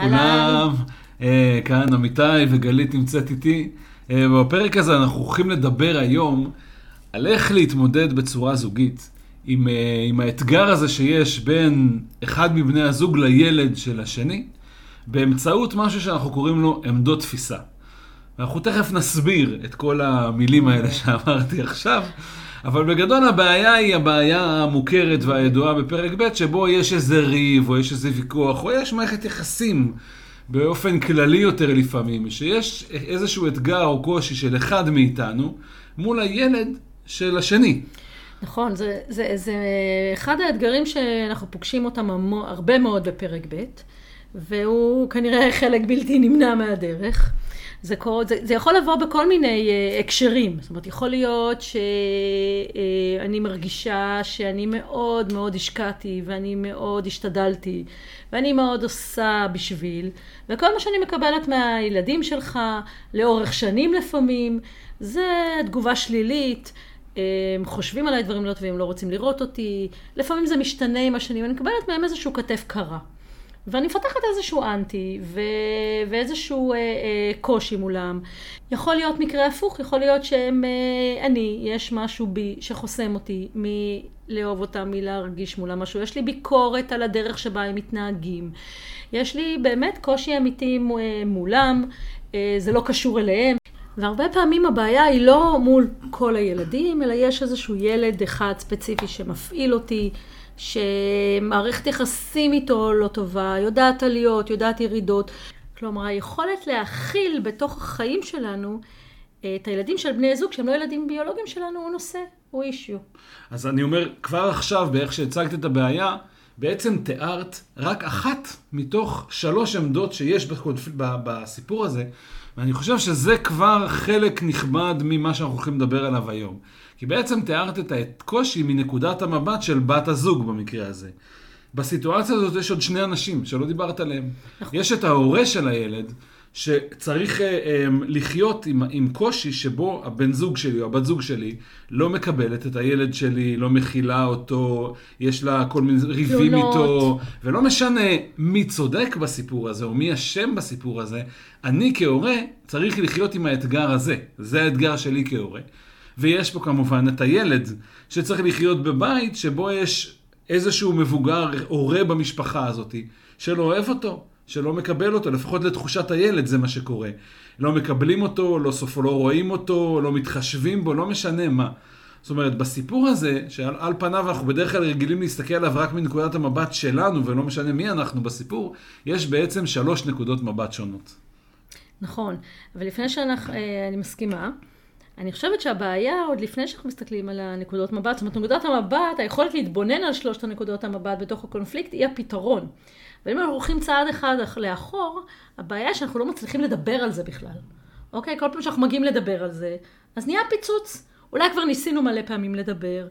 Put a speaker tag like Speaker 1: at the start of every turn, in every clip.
Speaker 1: לכולם. אה, כאן אמיתי וגלית נמצאת איתי. אה, בפרק הזה אנחנו הולכים לדבר היום על איך להתמודד בצורה זוגית עם, אה, עם האתגר הזה שיש בין אחד מבני הזוג לילד של השני, באמצעות משהו שאנחנו קוראים לו עמדות תפיסה. אנחנו תכף נסביר את כל המילים האלה שאמרתי עכשיו, אבל בגדול הבעיה היא הבעיה המוכרת והידועה בפרק ב', שבו יש איזה ריב, או יש איזה ויכוח, או יש מערכת יחסים באופן כללי יותר לפעמים, שיש איזשהו אתגר או קושי של אחד מאיתנו מול הילד של השני.
Speaker 2: נכון, זה, זה, זה אחד האתגרים שאנחנו פוגשים אותם הרבה מאוד בפרק ב', והוא כנראה חלק בלתי נמנע מהדרך. זה, קור... זה, זה יכול לבוא בכל מיני uh, הקשרים. זאת אומרת, יכול להיות שאני uh, מרגישה שאני מאוד מאוד השקעתי ואני מאוד השתדלתי ואני מאוד עושה בשביל, וכל מה שאני מקבלת מהילדים שלך, לאורך שנים לפעמים, זה תגובה שלילית. הם חושבים עליי דברים לא טובים, לא רוצים לראות אותי, לפעמים זה משתנה עם השנים, אני מקבלת מהם איזשהו כתף קרה. ואני מפתחת איזשהו אנטי ו... ואיזשהו אה, אה, קושי מולם. יכול להיות מקרה הפוך, יכול להיות שהם, אה, אני, יש משהו בי שחוסם אותי מלאהוב אותם, מלהרגיש מולם משהו. יש לי ביקורת על הדרך שבה הם מתנהגים. יש לי באמת קושי אמיתי אה, מולם, אה, זה לא קשור אליהם. והרבה פעמים הבעיה היא לא מול כל הילדים, אלא יש איזשהו ילד אחד ספציפי שמפעיל אותי. שמערכת יחסים איתו לא טובה, יודעת עליות, יודעת ירידות. כלומר, היכולת להכיל בתוך החיים שלנו את הילדים של בני זוג, שהם לא ילדים ביולוגיים שלנו, הוא נושא, הוא אישיו.
Speaker 1: אז אני אומר, כבר עכשיו, באיך שהצגת את הבעיה, בעצם תיארת רק אחת מתוך שלוש עמדות שיש בסיפור הזה, ואני חושב שזה כבר חלק נכבד ממה שאנחנו הולכים לדבר עליו היום. כי בעצם תיארת את הקושי מנקודת המבט של בת הזוג במקרה הזה. בסיטואציה הזאת יש עוד שני אנשים שלא דיברת עליהם. נכון. יש את ההורה של הילד, שצריך אה, לחיות עם, עם קושי שבו הבן זוג שלי או הבת זוג שלי לא מקבלת את הילד שלי, לא מכילה אותו, יש לה כל מיני ריבים איתו, ולא משנה מי צודק בסיפור הזה או מי אשם בסיפור הזה, אני כהורה צריך לחיות עם האתגר הזה. זה האתגר שלי כהורה. ויש פה כמובן את הילד, שצריך לחיות בבית שבו יש איזשהו מבוגר, הורה במשפחה הזאת, שלא אוהב אותו, שלא מקבל אותו, לפחות לתחושת הילד זה מה שקורה. לא מקבלים אותו, לא סופו, לא רואים אותו, לא מתחשבים בו, לא משנה מה. זאת אומרת, בסיפור הזה, שעל פניו אנחנו בדרך כלל רגילים להסתכל עליו רק מנקודת המבט שלנו, ולא משנה מי אנחנו בסיפור, יש בעצם שלוש נקודות מבט שונות.
Speaker 2: נכון, אבל לפני שאני אה, מסכימה, אני חושבת שהבעיה, עוד לפני שאנחנו מסתכלים על הנקודות מבט, זאת אומרת, נקודת המבט, היכולת להתבונן על שלושת הנקודות המבט בתוך הקונפליקט, היא הפתרון. ואם אנחנו הולכים צעד אחד לאחור, הבעיה היא שאנחנו לא מצליחים לדבר על זה בכלל. אוקיי? כל פעם שאנחנו מגיעים לדבר על זה, אז נהיה פיצוץ. אולי כבר ניסינו מלא פעמים לדבר,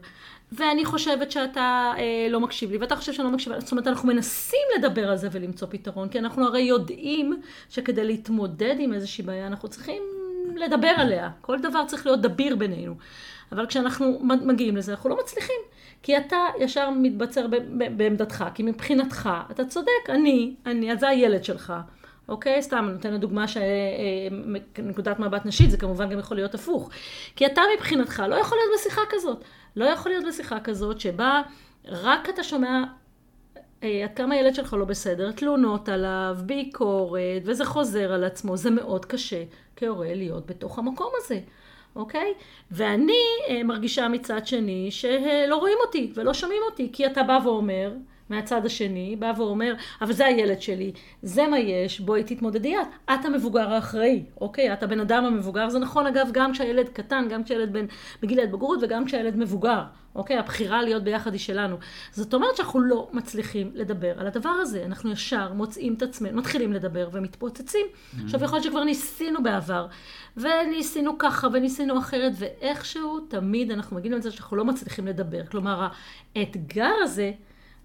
Speaker 2: ואני חושבת שאתה אה, לא מקשיב לי, ואתה חושב שאני לא מקשיבה. זאת אומרת, אנחנו מנסים לדבר על זה ולמצוא פתרון, כי אנחנו הרי יודעים שכדי להתמודד עם איזושהי בעיה, אנחנו צריכים לדבר עליה. כל דבר צריך להיות דביר בינינו. אבל כשאנחנו מגיעים לזה, אנחנו לא מצליחים. כי אתה ישר מתבצר בעמדתך, כי מבחינתך, אתה צודק, אני, אני, אז זה הילד שלך. אוקיי? סתם, אני נותנת דוגמה שנקודת אה, מבט נשית, זה כמובן גם יכול להיות הפוך. כי אתה מבחינתך לא יכול להיות בשיחה כזאת. לא יכול להיות בשיחה כזאת שבה רק אתה שומע אה, עד כמה הילד שלך לא בסדר, תלונות עליו, ביקורת, וזה חוזר על עצמו, זה מאוד קשה כהורה להיות בתוך המקום הזה, אוקיי? ואני אה, מרגישה מצד שני שלא רואים אותי ולא שומעים אותי, כי אתה בא ואומר, מהצד השני, בא ואומר, אבל זה הילד שלי, זה מה יש, בואי תתמודדי את. את המבוגר האחראי, אוקיי? את הבן אדם המבוגר. זה נכון, אגב, גם כשהילד קטן, גם כשהילד בן, בגיל ההתבגרות וגם כשהילד מבוגר, אוקיי? הבחירה להיות ביחד היא שלנו. זאת אומרת שאנחנו לא מצליחים לדבר על הדבר הזה. אנחנו ישר מוצאים את עצמנו, מתחילים לדבר ומתפוצצים. Mm-hmm. עכשיו, יכול להיות שכבר ניסינו בעבר, וניסינו ככה וניסינו אחרת, ואיכשהו תמיד אנחנו מגיעים לזה שאנחנו לא מצליחים לדבר. כלומר, האתגר הזה...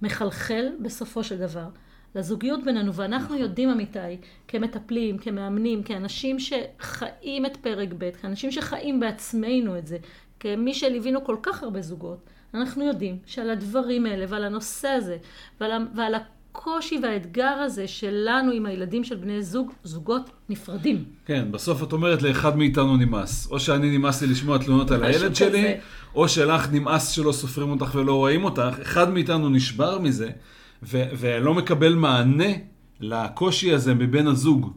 Speaker 2: מחלחל בסופו של דבר לזוגיות בינינו, ואנחנו נכון. יודעים, אמיתי, כמטפלים, כמאמנים, כאנשים שחיים את פרק ב', כאנשים שחיים בעצמנו את זה, כמי שליווינו כל כך הרבה זוגות, אנחנו יודעים שעל הדברים האלה ועל הנושא הזה ועל, ועל הקושי והאתגר הזה שלנו עם הילדים של בני זוג, זוגות נפרדים.
Speaker 1: כן, בסוף את אומרת לאחד מאיתנו נמאס. או שאני נמאס לי לשמוע תלונות על הילד שלי. או שלך נמאס שלא סופרים אותך ולא רואים אותך. אחד מאיתנו נשבר מזה, ו- ולא מקבל מענה לקושי הזה מבן הזוג.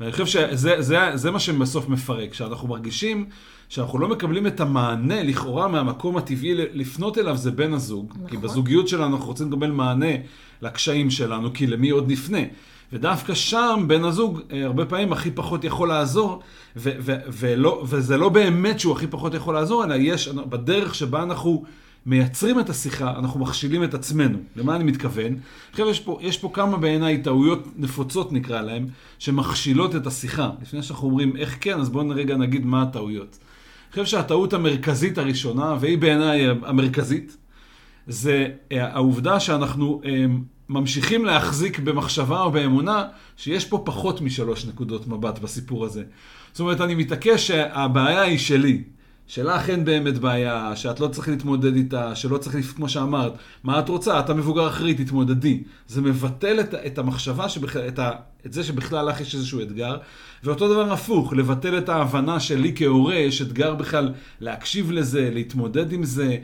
Speaker 1: ואני חושב שזה זה, זה מה שבסוף מפרק, שאנחנו מרגישים שאנחנו לא מקבלים את המענה לכאורה מהמקום הטבעי לפנות אליו זה בן הזוג.
Speaker 2: נכון.
Speaker 1: כי בזוגיות שלנו אנחנו רוצים לקבל מענה לקשיים שלנו, כי למי עוד נפנה. ודווקא שם בן הזוג אה, הרבה פעמים הכי פחות יכול לעזור, ו- ו- ולא, וזה לא באמת שהוא הכי פחות יכול לעזור, אלא יש, בדרך שבה אנחנו מייצרים את השיחה, אנחנו מכשילים את עצמנו. למה אני מתכוון? עכשיו יש פה, יש פה כמה בעיניי טעויות נפוצות נקרא להן, שמכשילות את השיחה. לפני שאנחנו אומרים איך כן, אז בואו רגע נגיד מה הטעויות. אני חושב שהטעות המרכזית הראשונה, והיא בעיניי המרכזית, זה אה, העובדה שאנחנו אה, ממשיכים להחזיק במחשבה או באמונה שיש פה פחות משלוש נקודות מבט בסיפור הזה. זאת אומרת, אני מתעקש שהבעיה היא שלי. שלך אין באמת בעיה, שאת לא צריך להתמודד איתה, שלא צריך, כמו שאמרת, מה את רוצה? אתה מבוגר אחרי, תתמודדי. זה מבטל את, את המחשבה, שבכלל, את, ה, את זה שבכלל לך יש איזשהו אתגר, ואותו דבר הפוך, לבטל את ההבנה שלי כהורה, יש אתגר בכלל להקשיב לזה, להתמודד עם זה,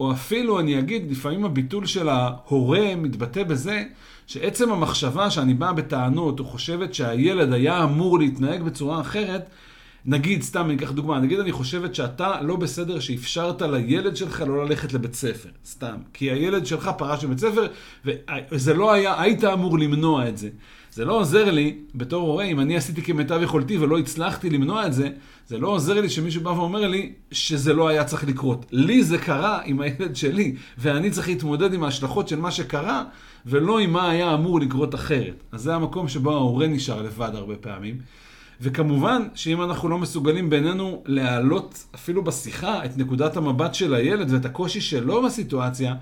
Speaker 1: או אפילו, אני אגיד, לפעמים הביטול של ההורה מתבטא בזה שעצם המחשבה שאני באה בטענות, או חושבת שהילד היה אמור להתנהג בצורה אחרת, נגיד, סתם אני אקח דוגמה, נגיד אני חושבת שאתה לא בסדר שאפשרת לילד שלך לא ללכת לבית ספר, סתם. כי הילד שלך פרש מבית ספר, וזה לא היה, היית אמור למנוע את זה. זה לא עוזר לי, בתור הורה, אם אני עשיתי כמיטב יכולתי ולא הצלחתי למנוע את זה, זה לא עוזר לי שמישהו בא ואומר לי שזה לא היה צריך לקרות. לי זה קרה עם הילד שלי, ואני צריך להתמודד עם ההשלכות של מה שקרה, ולא עם מה היה אמור לקרות אחרת. אז זה המקום שבו ההורה נשאר לבד הרבה פעמים. וכמובן שאם אנחנו לא מסוגלים בינינו להעלות אפילו בשיחה את נקודת המבט של הילד ואת הקושי שלו בסיטואציה,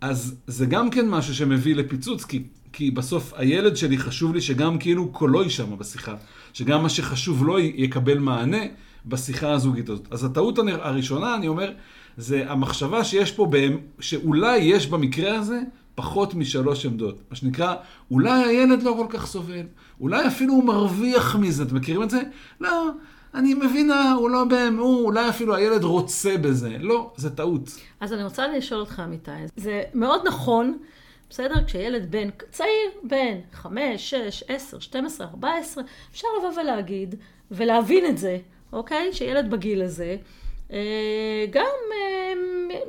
Speaker 1: אז זה גם כן משהו שמביא לפיצוץ, כי, כי בסוף הילד שלי חשוב לי שגם כאילו קולו יישמע בשיחה, שגם מה שחשוב לו יקבל מענה בשיחה הזוגית הזאת. אז הטעות הראשונה, אני אומר, זה המחשבה שיש פה, בהם, שאולי יש במקרה הזה פחות משלוש עמדות. מה שנקרא, אולי הילד לא כל כך סובל, אולי אפילו הוא מרוויח מזה, אתם מכירים את זה? לא, אני מבינה, הוא לא בהם, הוא, אולי אפילו הילד רוצה בזה. לא, זה טעות.
Speaker 2: אז אני רוצה לשאול אותך, אמיתי, זה מאוד נכון, בסדר? כשילד בן, צעיר, בן 5, 6, 10, 12, 14, אפשר לבוא ולהגיד, ולהבין את זה, אוקיי? שילד בגיל הזה, אה, גם אה,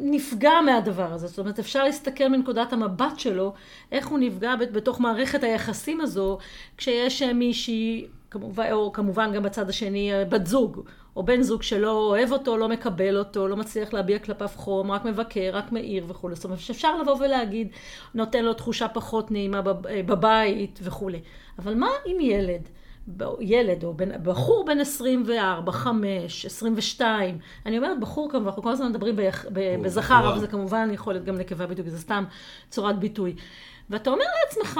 Speaker 2: נפגע מהדבר הזה. זאת אומרת, אפשר להסתכל מנקודת המבט שלו, איך הוא נפגע בת- בתוך מערכת היחסים הזו, כשיש אה, מישהי, כמובן, או כמובן גם בצד השני, בת זוג, או בן זוג שלא אוהב אותו, לא מקבל אותו, לא מצליח להביע כלפיו חום, רק מבקר, רק מעיר וכולי. זאת אומרת, שאפשר לבוא ולהגיד, נותן לו תחושה פחות נעימה בב- אה, בבית וכולי. אבל מה עם ילד? ילד או בן, בחור בן 24, 5, 22, אני אומרת בחור כמובן, אנחנו כל הזמן מדברים ביח, ב, בזכר. אבל זה כמובן יכול להיות גם נקבה בדיוק, זה סתם צורת ביטוי. ואתה אומר לעצמך,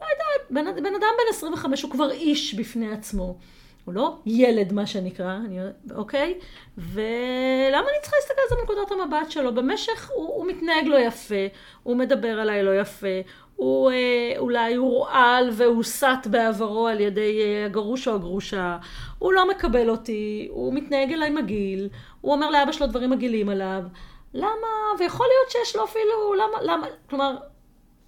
Speaker 2: לא יודעת, בן, בן אדם בן 25 הוא כבר איש בפני עצמו. הוא לא ילד, מה שנקרא, אני, אוקיי? ולמה אני צריכה להסתכל על זה מנקודת המבט שלו? במשך הוא, הוא מתנהג לא יפה, הוא מדבר עליי לא יפה, הוא אה, אולי הורעל והוסת בעברו על ידי אה, הגרוש או הגרושה, הוא לא מקבל אותי, הוא מתנהג אליי מגעיל, הוא אומר לאבא שלו דברים מגעילים עליו. למה? ויכול להיות שיש לו אפילו, למה, למה, כלומר,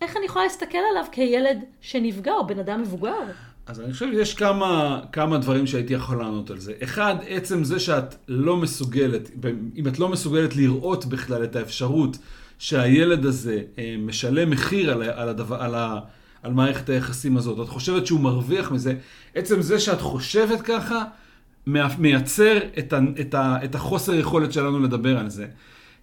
Speaker 2: איך אני יכולה להסתכל עליו כילד שנפגע או בן אדם מבוגר?
Speaker 1: אז אני חושב שיש כמה, כמה דברים שהייתי יכול לענות על זה. אחד, עצם זה שאת לא מסוגלת, אם את לא מסוגלת לראות בכלל את האפשרות שהילד הזה אה, משלם מחיר על, על, הדבר, על, ה, על מערכת היחסים הזאת, את חושבת שהוא מרוויח מזה, עצם זה שאת חושבת ככה, מייצר את, ה, את, ה, את החוסר יכולת שלנו לדבר על זה.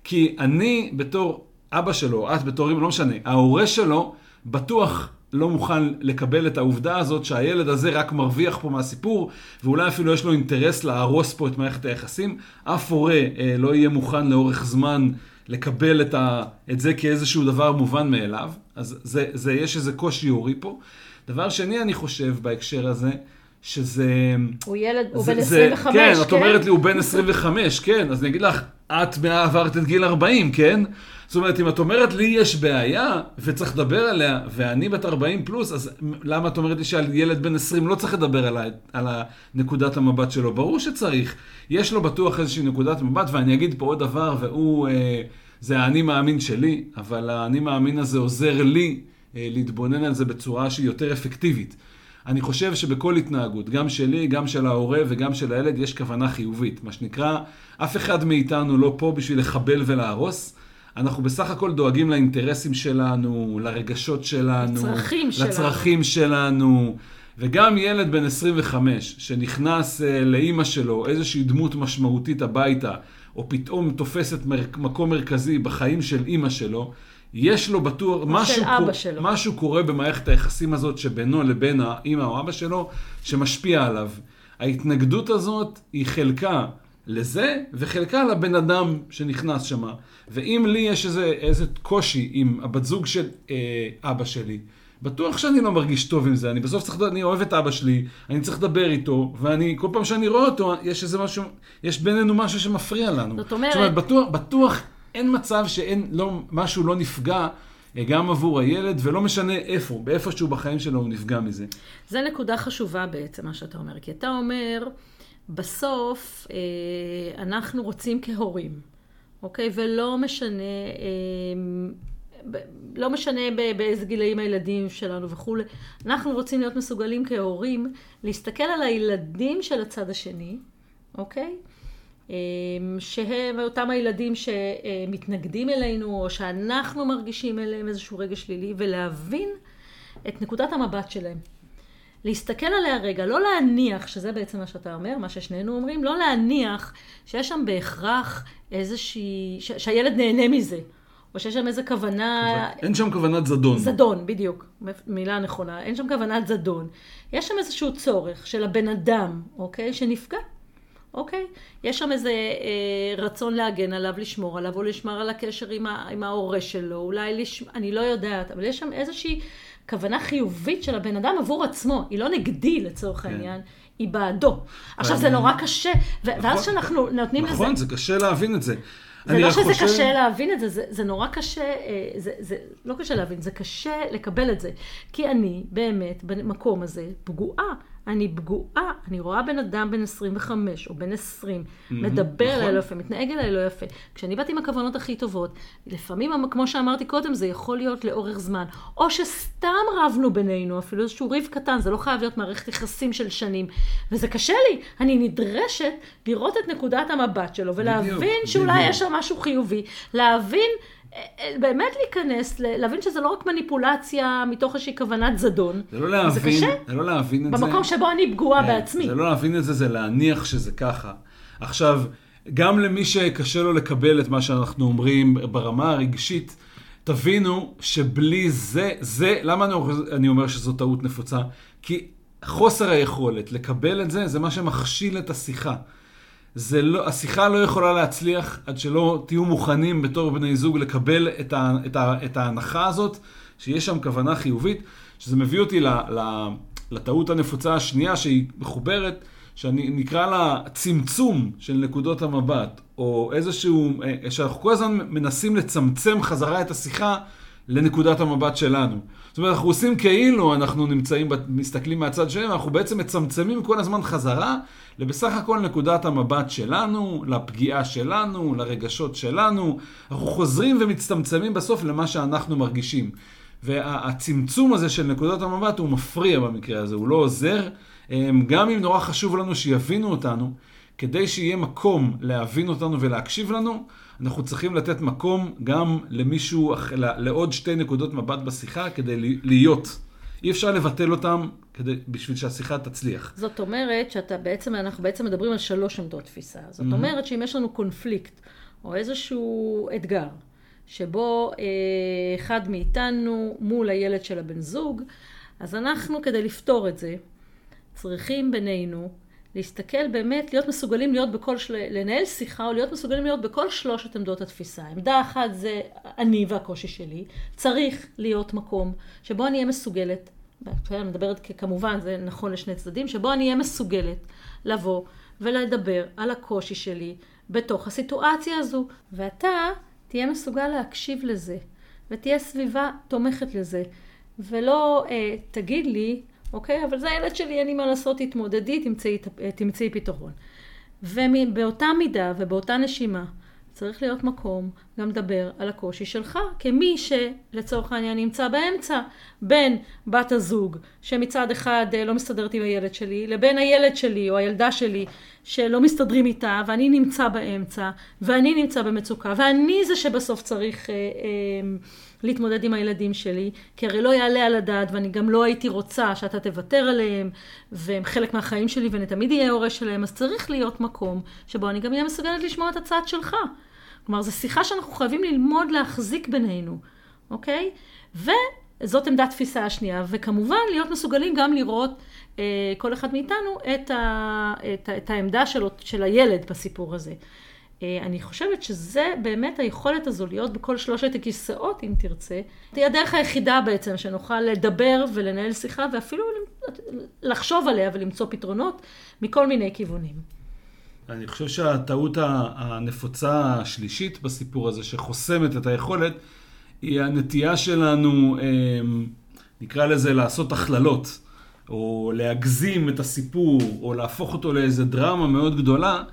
Speaker 1: כי אני בתור אבא שלו, את בתור אמא, לא משנה, ההורה שלו בטוח לא מוכן לקבל את העובדה הזאת שהילד הזה רק מרוויח פה מהסיפור, ואולי אפילו יש לו אינטרס להרוס פה את מערכת היחסים. אף הורה אה, לא יהיה מוכן לאורך זמן לקבל את, ה, את זה כאיזשהו דבר מובן מאליו. אז זה, זה, יש איזה קושי הורי פה. דבר שני, אני חושב בהקשר הזה, שזה...
Speaker 2: הוא ילד, הוא
Speaker 1: זה-
Speaker 2: בן
Speaker 1: זה-
Speaker 2: 25,
Speaker 1: כן, את אומרת לי, הוא בן 25, כן, אז אני אגיד לך, את עברת את גיל 40, כן? זאת אומרת, אם את אומרת לי יש בעיה וצריך לדבר עליה, ואני בת 40 פלוס, אז למה את אומרת לי שעל ילד בן 20 לא צריך לדבר על, על נקודת המבט שלו? ברור שצריך. יש לו בטוח איזושהי נקודת מבט, ואני אגיד פה עוד דבר, והוא, אה, זה האני מאמין שלי, אבל האני מאמין הזה עוזר לי אה, להתבונן על זה בצורה שהיא יותר אפקטיבית. אני חושב שבכל התנהגות, גם שלי, גם של ההורה וגם של הילד, יש כוונה חיובית. מה שנקרא, אף אחד מאיתנו לא פה בשביל לחבל ולהרוס. אנחנו בסך הכל דואגים לאינטרסים שלנו, לרגשות שלנו,
Speaker 2: לצרכים שלנו.
Speaker 1: לצרכים שלנו. וגם ילד בן 25 שנכנס uh, לאימא שלו איזושהי דמות משמעותית הביתה, או פתאום תופסת מר... מקום מרכזי בחיים של אימא שלו, יש לו בטוח, משהו, קור... משהו קורה במערכת היחסים הזאת שבינו לבין האימא או אבא שלו, שמשפיע עליו. ההתנגדות הזאת היא חלקה לזה, וחלקה לבן אדם שנכנס שם. ואם לי יש איזה, איזה קושי עם הבת זוג של אה, אבא שלי, בטוח שאני לא מרגיש טוב עם זה. אני בסוף צריך, אני אוהב את אבא שלי, אני צריך לדבר איתו, ואני, כל פעם שאני רואה אותו, יש איזה משהו, יש בינינו משהו שמפריע לנו.
Speaker 2: זאת אומרת...
Speaker 1: זאת אומרת, בטוח, בטוח אין מצב שאין, לא, משהו לא נפגע. אה, גם עבור הילד, ולא משנה איפה, באיפשהו בחיים שלו הוא נפגע מזה.
Speaker 2: זה נקודה חשובה בעצם, מה שאתה אומר. כי אתה אומר, בסוף אה, אנחנו רוצים כהורים, אוקיי? ולא משנה, אה, לא משנה באיזה גילאים הילדים שלנו וכולי, אנחנו רוצים להיות מסוגלים כהורים להסתכל על הילדים של הצד השני, אוקיי? אה, שהם אותם הילדים שמתנגדים אלינו, או שאנחנו מרגישים אליהם איזשהו רגע שלילי, ולהבין את נקודת המבט שלהם. להסתכל עליה רגע, לא להניח, שזה בעצם מה שאתה אומר, מה ששנינו אומרים, לא להניח שיש שם בהכרח איזושהי, ש- שהילד נהנה מזה, או שיש שם איזו כוונה...
Speaker 1: אין שם כוונת זדון.
Speaker 2: זדון, בדיוק, מילה נכונה, אין שם כוונת זדון. יש שם איזשהו צורך של הבן אדם, אוקיי, שנפגע. אוקיי? יש שם איזה אה, רצון להגן עליו, לשמור עליו, או לשמור על הקשר עם, ה, עם ההורה שלו, אולי לשמור, אני לא יודעת, אבל יש שם איזושהי כוונה חיובית של הבן אדם עבור עצמו, היא לא נגדי לצורך כן. העניין, היא בעדו. עכשיו זה נורא קשה, ואז נכון. כשאנחנו נותנים
Speaker 1: לזה... נכון, זה קשה להבין את זה.
Speaker 2: זה לא שזה חושב... קשה להבין את זה, זה, זה נורא קשה, אה, זה, זה לא קשה להבין, זה קשה לקבל את זה. כי אני באמת במקום הזה פגועה. אני פגועה, אני רואה בן אדם בן 25 או בן 20, mm-hmm, מדבר נכון. אליי לא יפה, מתנהג אליי לא יפה. כשאני באתי עם הכוונות הכי טובות, לפעמים, כמו שאמרתי קודם, זה יכול להיות לאורך זמן. או שסתם רבנו בינינו, אפילו איזשהו ריב קטן, זה לא חייב להיות מערכת יחסים של שנים. וזה קשה לי, אני נדרשת לראות את נקודת המבט שלו, ולהבין בדיוק, שאולי בדיוק. יש שם משהו חיובי, להבין... באמת להיכנס, להבין שזה לא רק מניפולציה מתוך איזושהי כוונת זדון.
Speaker 1: זה לא להבין,
Speaker 2: זה קשה.
Speaker 1: זה לא להבין את
Speaker 2: במקום זה. במקום שבו אני פגועה כן, בעצמי.
Speaker 1: זה לא להבין את זה, זה להניח שזה ככה. עכשיו, גם למי שקשה לו לקבל את מה שאנחנו אומרים ברמה הרגשית, תבינו שבלי זה, זה, למה אני אומר שזו טעות נפוצה? כי חוסר היכולת לקבל את זה, זה מה שמכשיל את השיחה. זה לא, השיחה לא יכולה להצליח עד שלא תהיו מוכנים בתור בני זוג לקבל את, ה, את, ה, את ההנחה הזאת, שיש שם כוונה חיובית, שזה מביא אותי ל, ל, לטעות הנפוצה השנייה שהיא מחוברת, שאני נקרא לה צמצום של נקודות המבט, או איזשהו, אה, שאנחנו כל הזמן מנסים לצמצם חזרה את השיחה לנקודת המבט שלנו. זאת אומרת, אנחנו עושים כאילו אנחנו נמצאים, מסתכלים מהצד שלנו, אנחנו בעצם מצמצמים כל הזמן חזרה לבסך הכל נקודת המבט שלנו, לפגיעה שלנו, לרגשות שלנו. אנחנו חוזרים ומצטמצמים בסוף למה שאנחנו מרגישים. והצמצום הזה של נקודת המבט הוא מפריע במקרה הזה, הוא לא עוזר. אמ, גם אם נורא חשוב לנו שיבינו אותנו, כדי שיהיה מקום להבין אותנו ולהקשיב לנו, אנחנו צריכים לתת מקום גם למישהו, לעוד שתי נקודות מבט בשיחה כדי להיות. אי אפשר לבטל אותם כדי, בשביל שהשיחה תצליח.
Speaker 2: זאת אומרת שאתה בעצם, אנחנו בעצם מדברים על שלוש עמדות תפיסה. זאת mm-hmm. אומרת שאם יש לנו קונפליקט או איזשהו אתגר, שבו אה, אחד מאיתנו מול הילד של הבן זוג, אז אנחנו כדי לפתור את זה, צריכים בינינו להסתכל באמת, להיות מסוגלים להיות בכל, של... לנהל שיחה או להיות מסוגלים להיות בכל שלושת עמדות התפיסה. עמדה אחת זה אני והקושי שלי. צריך להיות מקום שבו אני אהיה מסוגלת, אני מדברת כמובן, זה נכון לשני צדדים, שבו אני אהיה מסוגלת לבוא ולדבר על הקושי שלי בתוך הסיטואציה הזו. ואתה תהיה מסוגל להקשיב לזה, ותהיה סביבה תומכת לזה, ולא אה, תגיד לי, אוקיי, אבל זה הילד שלי, אין לי מה לעשות, תתמודדי, תמצאי, תמצאי פתרון. ובאותה מידה ובאותה נשימה, צריך להיות מקום גם לדבר על הקושי שלך, כמי שלצורך העניין נמצא באמצע בין בת הזוג שמצד אחד אה, לא מסתדרת עם הילד שלי, לבין הילד שלי או הילדה שלי שלא מסתדרים איתה ואני נמצא באמצע ואני נמצא במצוקה ואני זה שבסוף צריך אה, אה, להתמודד עם הילדים שלי, כי הרי לא יעלה על הדעת ואני גם לא הייתי רוצה שאתה תוותר עליהם והם חלק מהחיים שלי ואני תמיד אהיה הורה שלהם, אז צריך להיות מקום שבו אני גם אהיה מסוגלת לשמוע את הצד שלך. כלומר, זו שיחה שאנחנו חייבים ללמוד להחזיק בינינו, אוקיי? וזאת עמדת תפיסה השנייה, וכמובן להיות מסוגלים גם לראות אה, כל אחד מאיתנו את, ה, את, ה, את העמדה של, של הילד בסיפור הזה. אה, אני חושבת שזה באמת היכולת הזו להיות בכל שלושת הכיסאות, אם תרצה, תהיה הדרך היחידה בעצם שנוכל לדבר ולנהל שיחה ואפילו לחשוב עליה ולמצוא פתרונות מכל מיני כיוונים.
Speaker 1: אני חושב שהטעות הנפוצה השלישית בסיפור הזה, שחוסמת את היכולת, היא הנטייה שלנו, אמ, נקרא לזה, לעשות הכללות, או להגזים את הסיפור, או להפוך אותו לאיזה דרמה מאוד גדולה,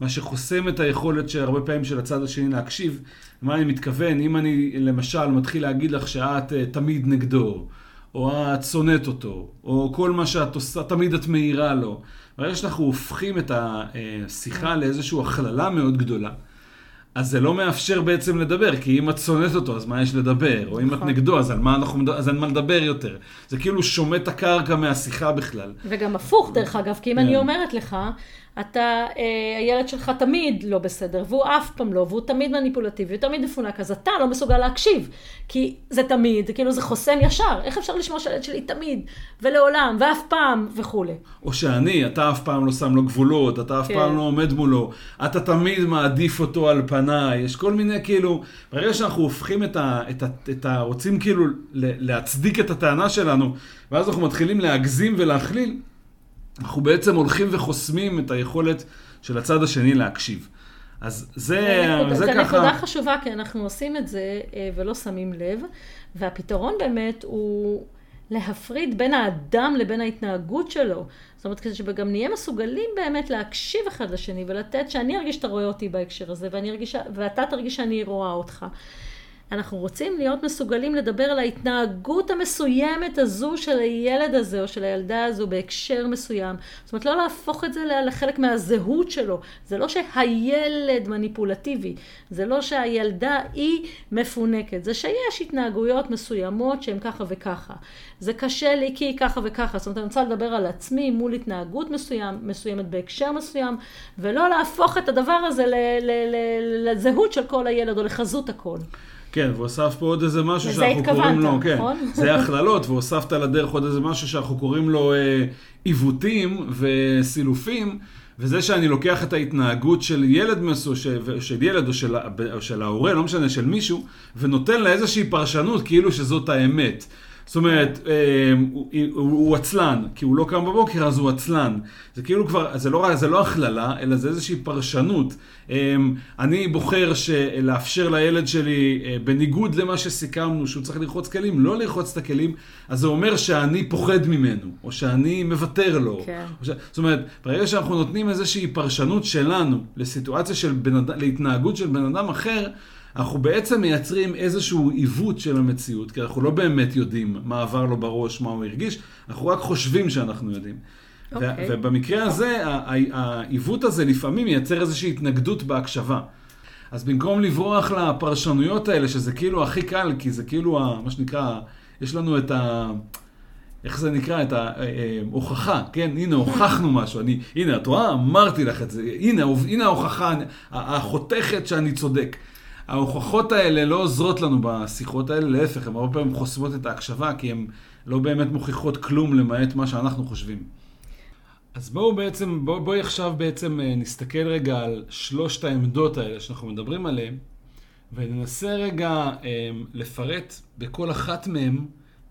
Speaker 1: מה שחוסם את היכולת שהרבה פעמים של הצד השני להקשיב. מה אני מתכוון? אם אני למשל מתחיל להגיד לך שאת אה, תמיד נגדו, או את שונאת אותו, או כל מה שאת עושה, תמיד את מעירה לו. ברגע שאנחנו הופכים את השיחה לאיזושהי הכללה מאוד גדולה, אז זה לא מאפשר בעצם לדבר, כי אם את שונאת אותו, אז מה יש לדבר? או אם את נכון. נגדו, אז על מה אנחנו, אז אין מה לדבר יותר. זה כאילו שומט הקרקע מהשיחה בכלל.
Speaker 2: וגם הפוך, דרך אגב, כי אם אני כן. אומרת לך, אתה, אה, הילד שלך תמיד לא בסדר, והוא אף פעם לא, והוא תמיד מניפולטיבי, הוא תמיד מפונק, אז אתה לא מסוגל להקשיב, כי זה תמיד, כאילו זה חוסם ישר, איך אפשר לשמוע שהילד שלי תמיד, ולעולם, ואף פעם, וכולי.
Speaker 1: או שאני, אתה אף פעם לא שם לו גבולות, אתה אף כן. פעם לא עומד מולו, אתה תמיד מעדיף אותו על פניי, יש כל מיני כאילו, ברגע שאנחנו הופכים את ה... את ה, את ה רוצים כאילו להצדיק את הטענה שלנו, ואז אנחנו מתחילים להגזים ולהכליל, אנחנו בעצם הולכים וחוסמים את היכולת של הצד השני להקשיב. אז זה,
Speaker 2: זה, זה, זה ככה... זה נקודה חשובה, כי אנחנו עושים את זה אה, ולא שמים לב, והפתרון באמת הוא להפריד בין האדם לבין ההתנהגות שלו. זאת אומרת, כדי שגם נהיה מסוגלים באמת להקשיב אחד לשני ולתת, שאני ארגיש שאתה רואה אותי בהקשר הזה, ואני ארגיש, ואתה תרגיש שאני רואה אותך. אנחנו רוצים להיות מסוגלים לדבר על ההתנהגות המסוימת הזו של הילד הזה או של הילדה הזו בהקשר מסוים. זאת אומרת, לא להפוך את זה לחלק מהזהות שלו. זה לא שהילד מניפולטיבי, זה לא שהילדה היא מפונקת, זה שיש התנהגויות מסוימות שהן ככה וככה. זה קשה לי כי היא ככה וככה. זאת אומרת, אני רוצה לדבר על עצמי מול התנהגות מסוים, מסוימת בהקשר מסוים, ולא להפוך את הדבר הזה לזהות של כל הילד או לחזות הכל.
Speaker 1: כן, והוסף פה עוד איזה משהו שאנחנו קוראים לו, כן, נכון? זה הכללות, והוספת לדרך עוד איזה משהו שאנחנו קוראים לו אה, עיוותים וסילופים, וזה שאני לוקח את ההתנהגות של ילד מסו, של ילד או של, או של ההורה, לא משנה, של מישהו, ונותן לה איזושהי פרשנות כאילו שזאת האמת. זאת אומרת, אה, הוא עצלן, כי הוא לא קם בבוקר אז הוא עצלן. זה כאילו כבר, זה לא, זה לא הכללה, אלא זה איזושהי פרשנות. אה, אני בוחר לאפשר לילד שלי, אה, בניגוד למה שסיכמנו, שהוא צריך לרחוץ כלים, לא לרחוץ את הכלים, אז זה אומר שאני פוחד ממנו, או שאני מוותר לו. כן. ש... זאת אומרת, ברגע שאנחנו נותנים איזושהי פרשנות שלנו לסיטואציה של בן אדם, להתנהגות של בן אדם אחר, אנחנו בעצם מייצרים איזשהו עיוות של המציאות, כי אנחנו לא באמת יודעים מה עבר לו בראש, מה הוא הרגיש, אנחנו רק חושבים שאנחנו יודעים. Okay. אוקיי. ובמקרה הזה, העיוות הזה לפעמים מייצר איזושהי התנגדות בהקשבה. אז במקום לברוח לפרשנויות האלה, שזה כאילו הכי קל, כי זה כאילו, מה שנקרא, יש לנו את ה... איך זה נקרא? את ההוכחה, אה, אה, כן? הנה, הוכחנו משהו. אני, הנה, את רואה? אמרתי לך את זה. הנה, הנה ההוכחה החותכת שאני צודק. ההוכחות האלה לא עוזרות לנו בשיחות האלה, להפך, הן הרבה פעמים חוסמות את ההקשבה, כי הן לא באמת מוכיחות כלום למעט מה שאנחנו חושבים. אז בואו בעצם, בוא עכשיו בעצם אה, נסתכל רגע על שלושת העמדות האלה שאנחנו מדברים עליהן, וננסה רגע אה, לפרט בכל אחת מהן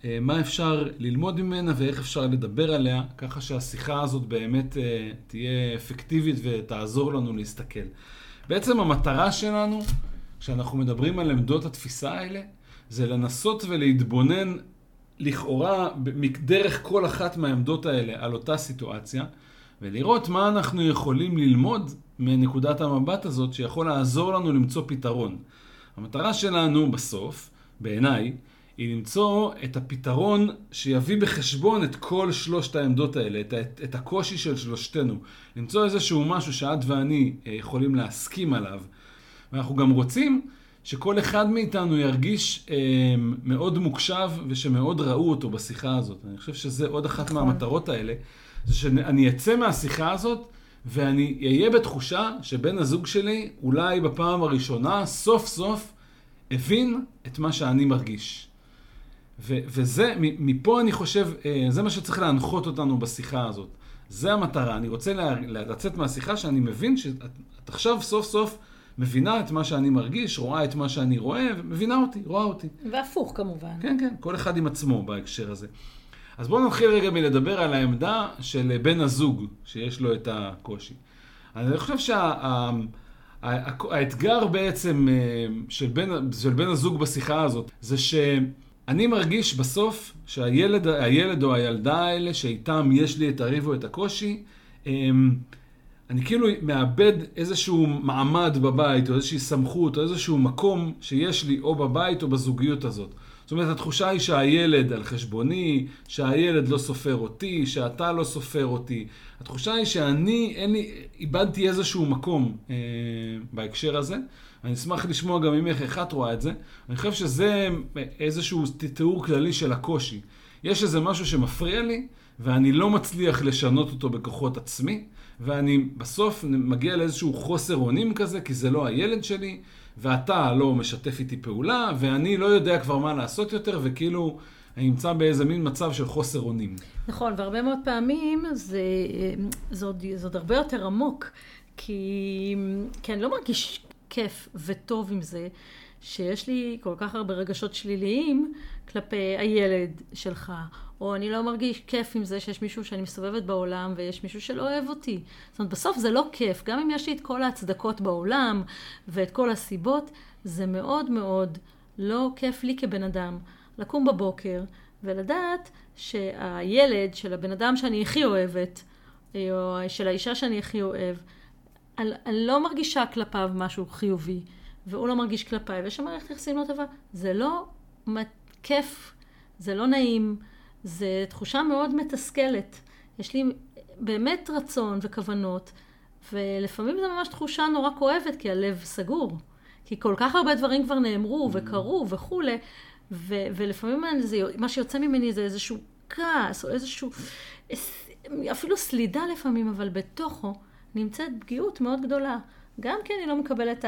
Speaker 1: אה, מה אפשר ללמוד ממנה ואיך אפשר לדבר עליה, ככה שהשיחה הזאת באמת תהיה אפקטיבית ותעזור לנו להסתכל. בעצם המטרה שלנו, כשאנחנו מדברים על עמדות התפיסה האלה, זה לנסות ולהתבונן לכאורה דרך כל אחת מהעמדות האלה על אותה סיטואציה, ולראות מה אנחנו יכולים ללמוד מנקודת המבט הזאת שיכול לעזור לנו למצוא פתרון. המטרה שלנו בסוף, בעיניי, היא למצוא את הפתרון שיביא בחשבון את כל שלושת העמדות האלה, את, את, את הקושי של שלושתנו. למצוא איזשהו משהו שאת ואני אה, יכולים להסכים עליו. ואנחנו גם רוצים שכל אחד מאיתנו ירגיש אה, מאוד מוקשב ושמאוד ראו אותו בשיחה הזאת. אני חושב שזה עוד אחת נכון. מהמטרות האלה, זה שאני אצא מהשיחה הזאת ואני אהיה בתחושה שבן הזוג שלי, אולי בפעם הראשונה, סוף סוף הבין את מה שאני מרגיש. ו- וזה, מפה אני חושב, אה, זה מה שצריך להנחות אותנו בשיחה הזאת. זה המטרה. אני רוצה לצאת מהשיחה שאני מבין שאת עכשיו סוף סוף מבינה את מה שאני מרגיש, רואה את מה שאני רואה, ומבינה אותי, רואה אותי.
Speaker 2: והפוך כמובן.
Speaker 1: כן, כן, כל אחד עם עצמו בהקשר הזה. אז בואו נתחיל רגע מלדבר על העמדה של בן הזוג שיש לו את הקושי. אני חושב שהאתגר שה, בעצם אה, של בן, של בן הזוג בשיחה הזאת, זה שאני מרגיש בסוף שהילד הילד או הילדה האלה שאיתם יש לי את הריב או את הקושי, הם, אני כאילו מאבד איזשהו מעמד בבית, או איזושהי סמכות, או איזשהו מקום שיש לי או בבית או בזוגיות הזאת. זאת אומרת, התחושה היא שהילד על חשבוני, שהילד לא סופר אותי, שאתה לא סופר אותי. התחושה היא שאני, אין לי, איבדתי איזשהו מקום אה, בהקשר הזה. אני אשמח לשמוע גם ממך איך את רואה את זה. אני חושב שזה איזשהו תיאור כללי של הקושי. יש איזה משהו שמפריע לי, ואני לא מצליח לשנות אותו בכוחות עצמי. ואני בסוף מגיע לאיזשהו חוסר אונים כזה, כי זה לא הילד שלי, ואתה לא משתף איתי פעולה, ואני לא יודע כבר מה לעשות יותר, וכאילו... אני נמצא באיזה מין מצב של חוסר אונים.
Speaker 2: נכון, והרבה מאוד פעמים זה, זה, עוד, זה עוד הרבה יותר עמוק, כי, כי אני לא מרגיש כיף וטוב עם זה, שיש לי כל כך הרבה רגשות שליליים כלפי הילד שלך, או אני לא מרגיש כיף עם זה שיש מישהו שאני מסתובבת בעולם ויש מישהו שלא אוהב אותי. זאת אומרת, בסוף זה לא כיף. גם אם יש לי את כל ההצדקות בעולם ואת כל הסיבות, זה מאוד מאוד לא כיף לי כבן אדם לקום בבוקר ולדעת שהילד של הבן אדם שאני הכי אוהבת, או של האישה שאני הכי אוהב, אני, לא מרגישה כלפיו משהו חיובי, והוא לא מרגיש כלפיי, ויש שם מערכת יחסים לא טובה. זה לא כיף, זה לא נעים, זו תחושה מאוד מתסכלת. יש לי באמת רצון וכוונות, ולפעמים זו ממש תחושה נורא כואבת, כי הלב סגור. כי כל כך הרבה דברים כבר נאמרו mm. וקרו וכולי, ו- ולפעמים זה, מה שיוצא ממני זה איזשהו כעס, או איזשהו, אפילו סלידה לפעמים, אבל בתוכו נמצאת פגיעות מאוד גדולה. גם כי אני לא מקבלת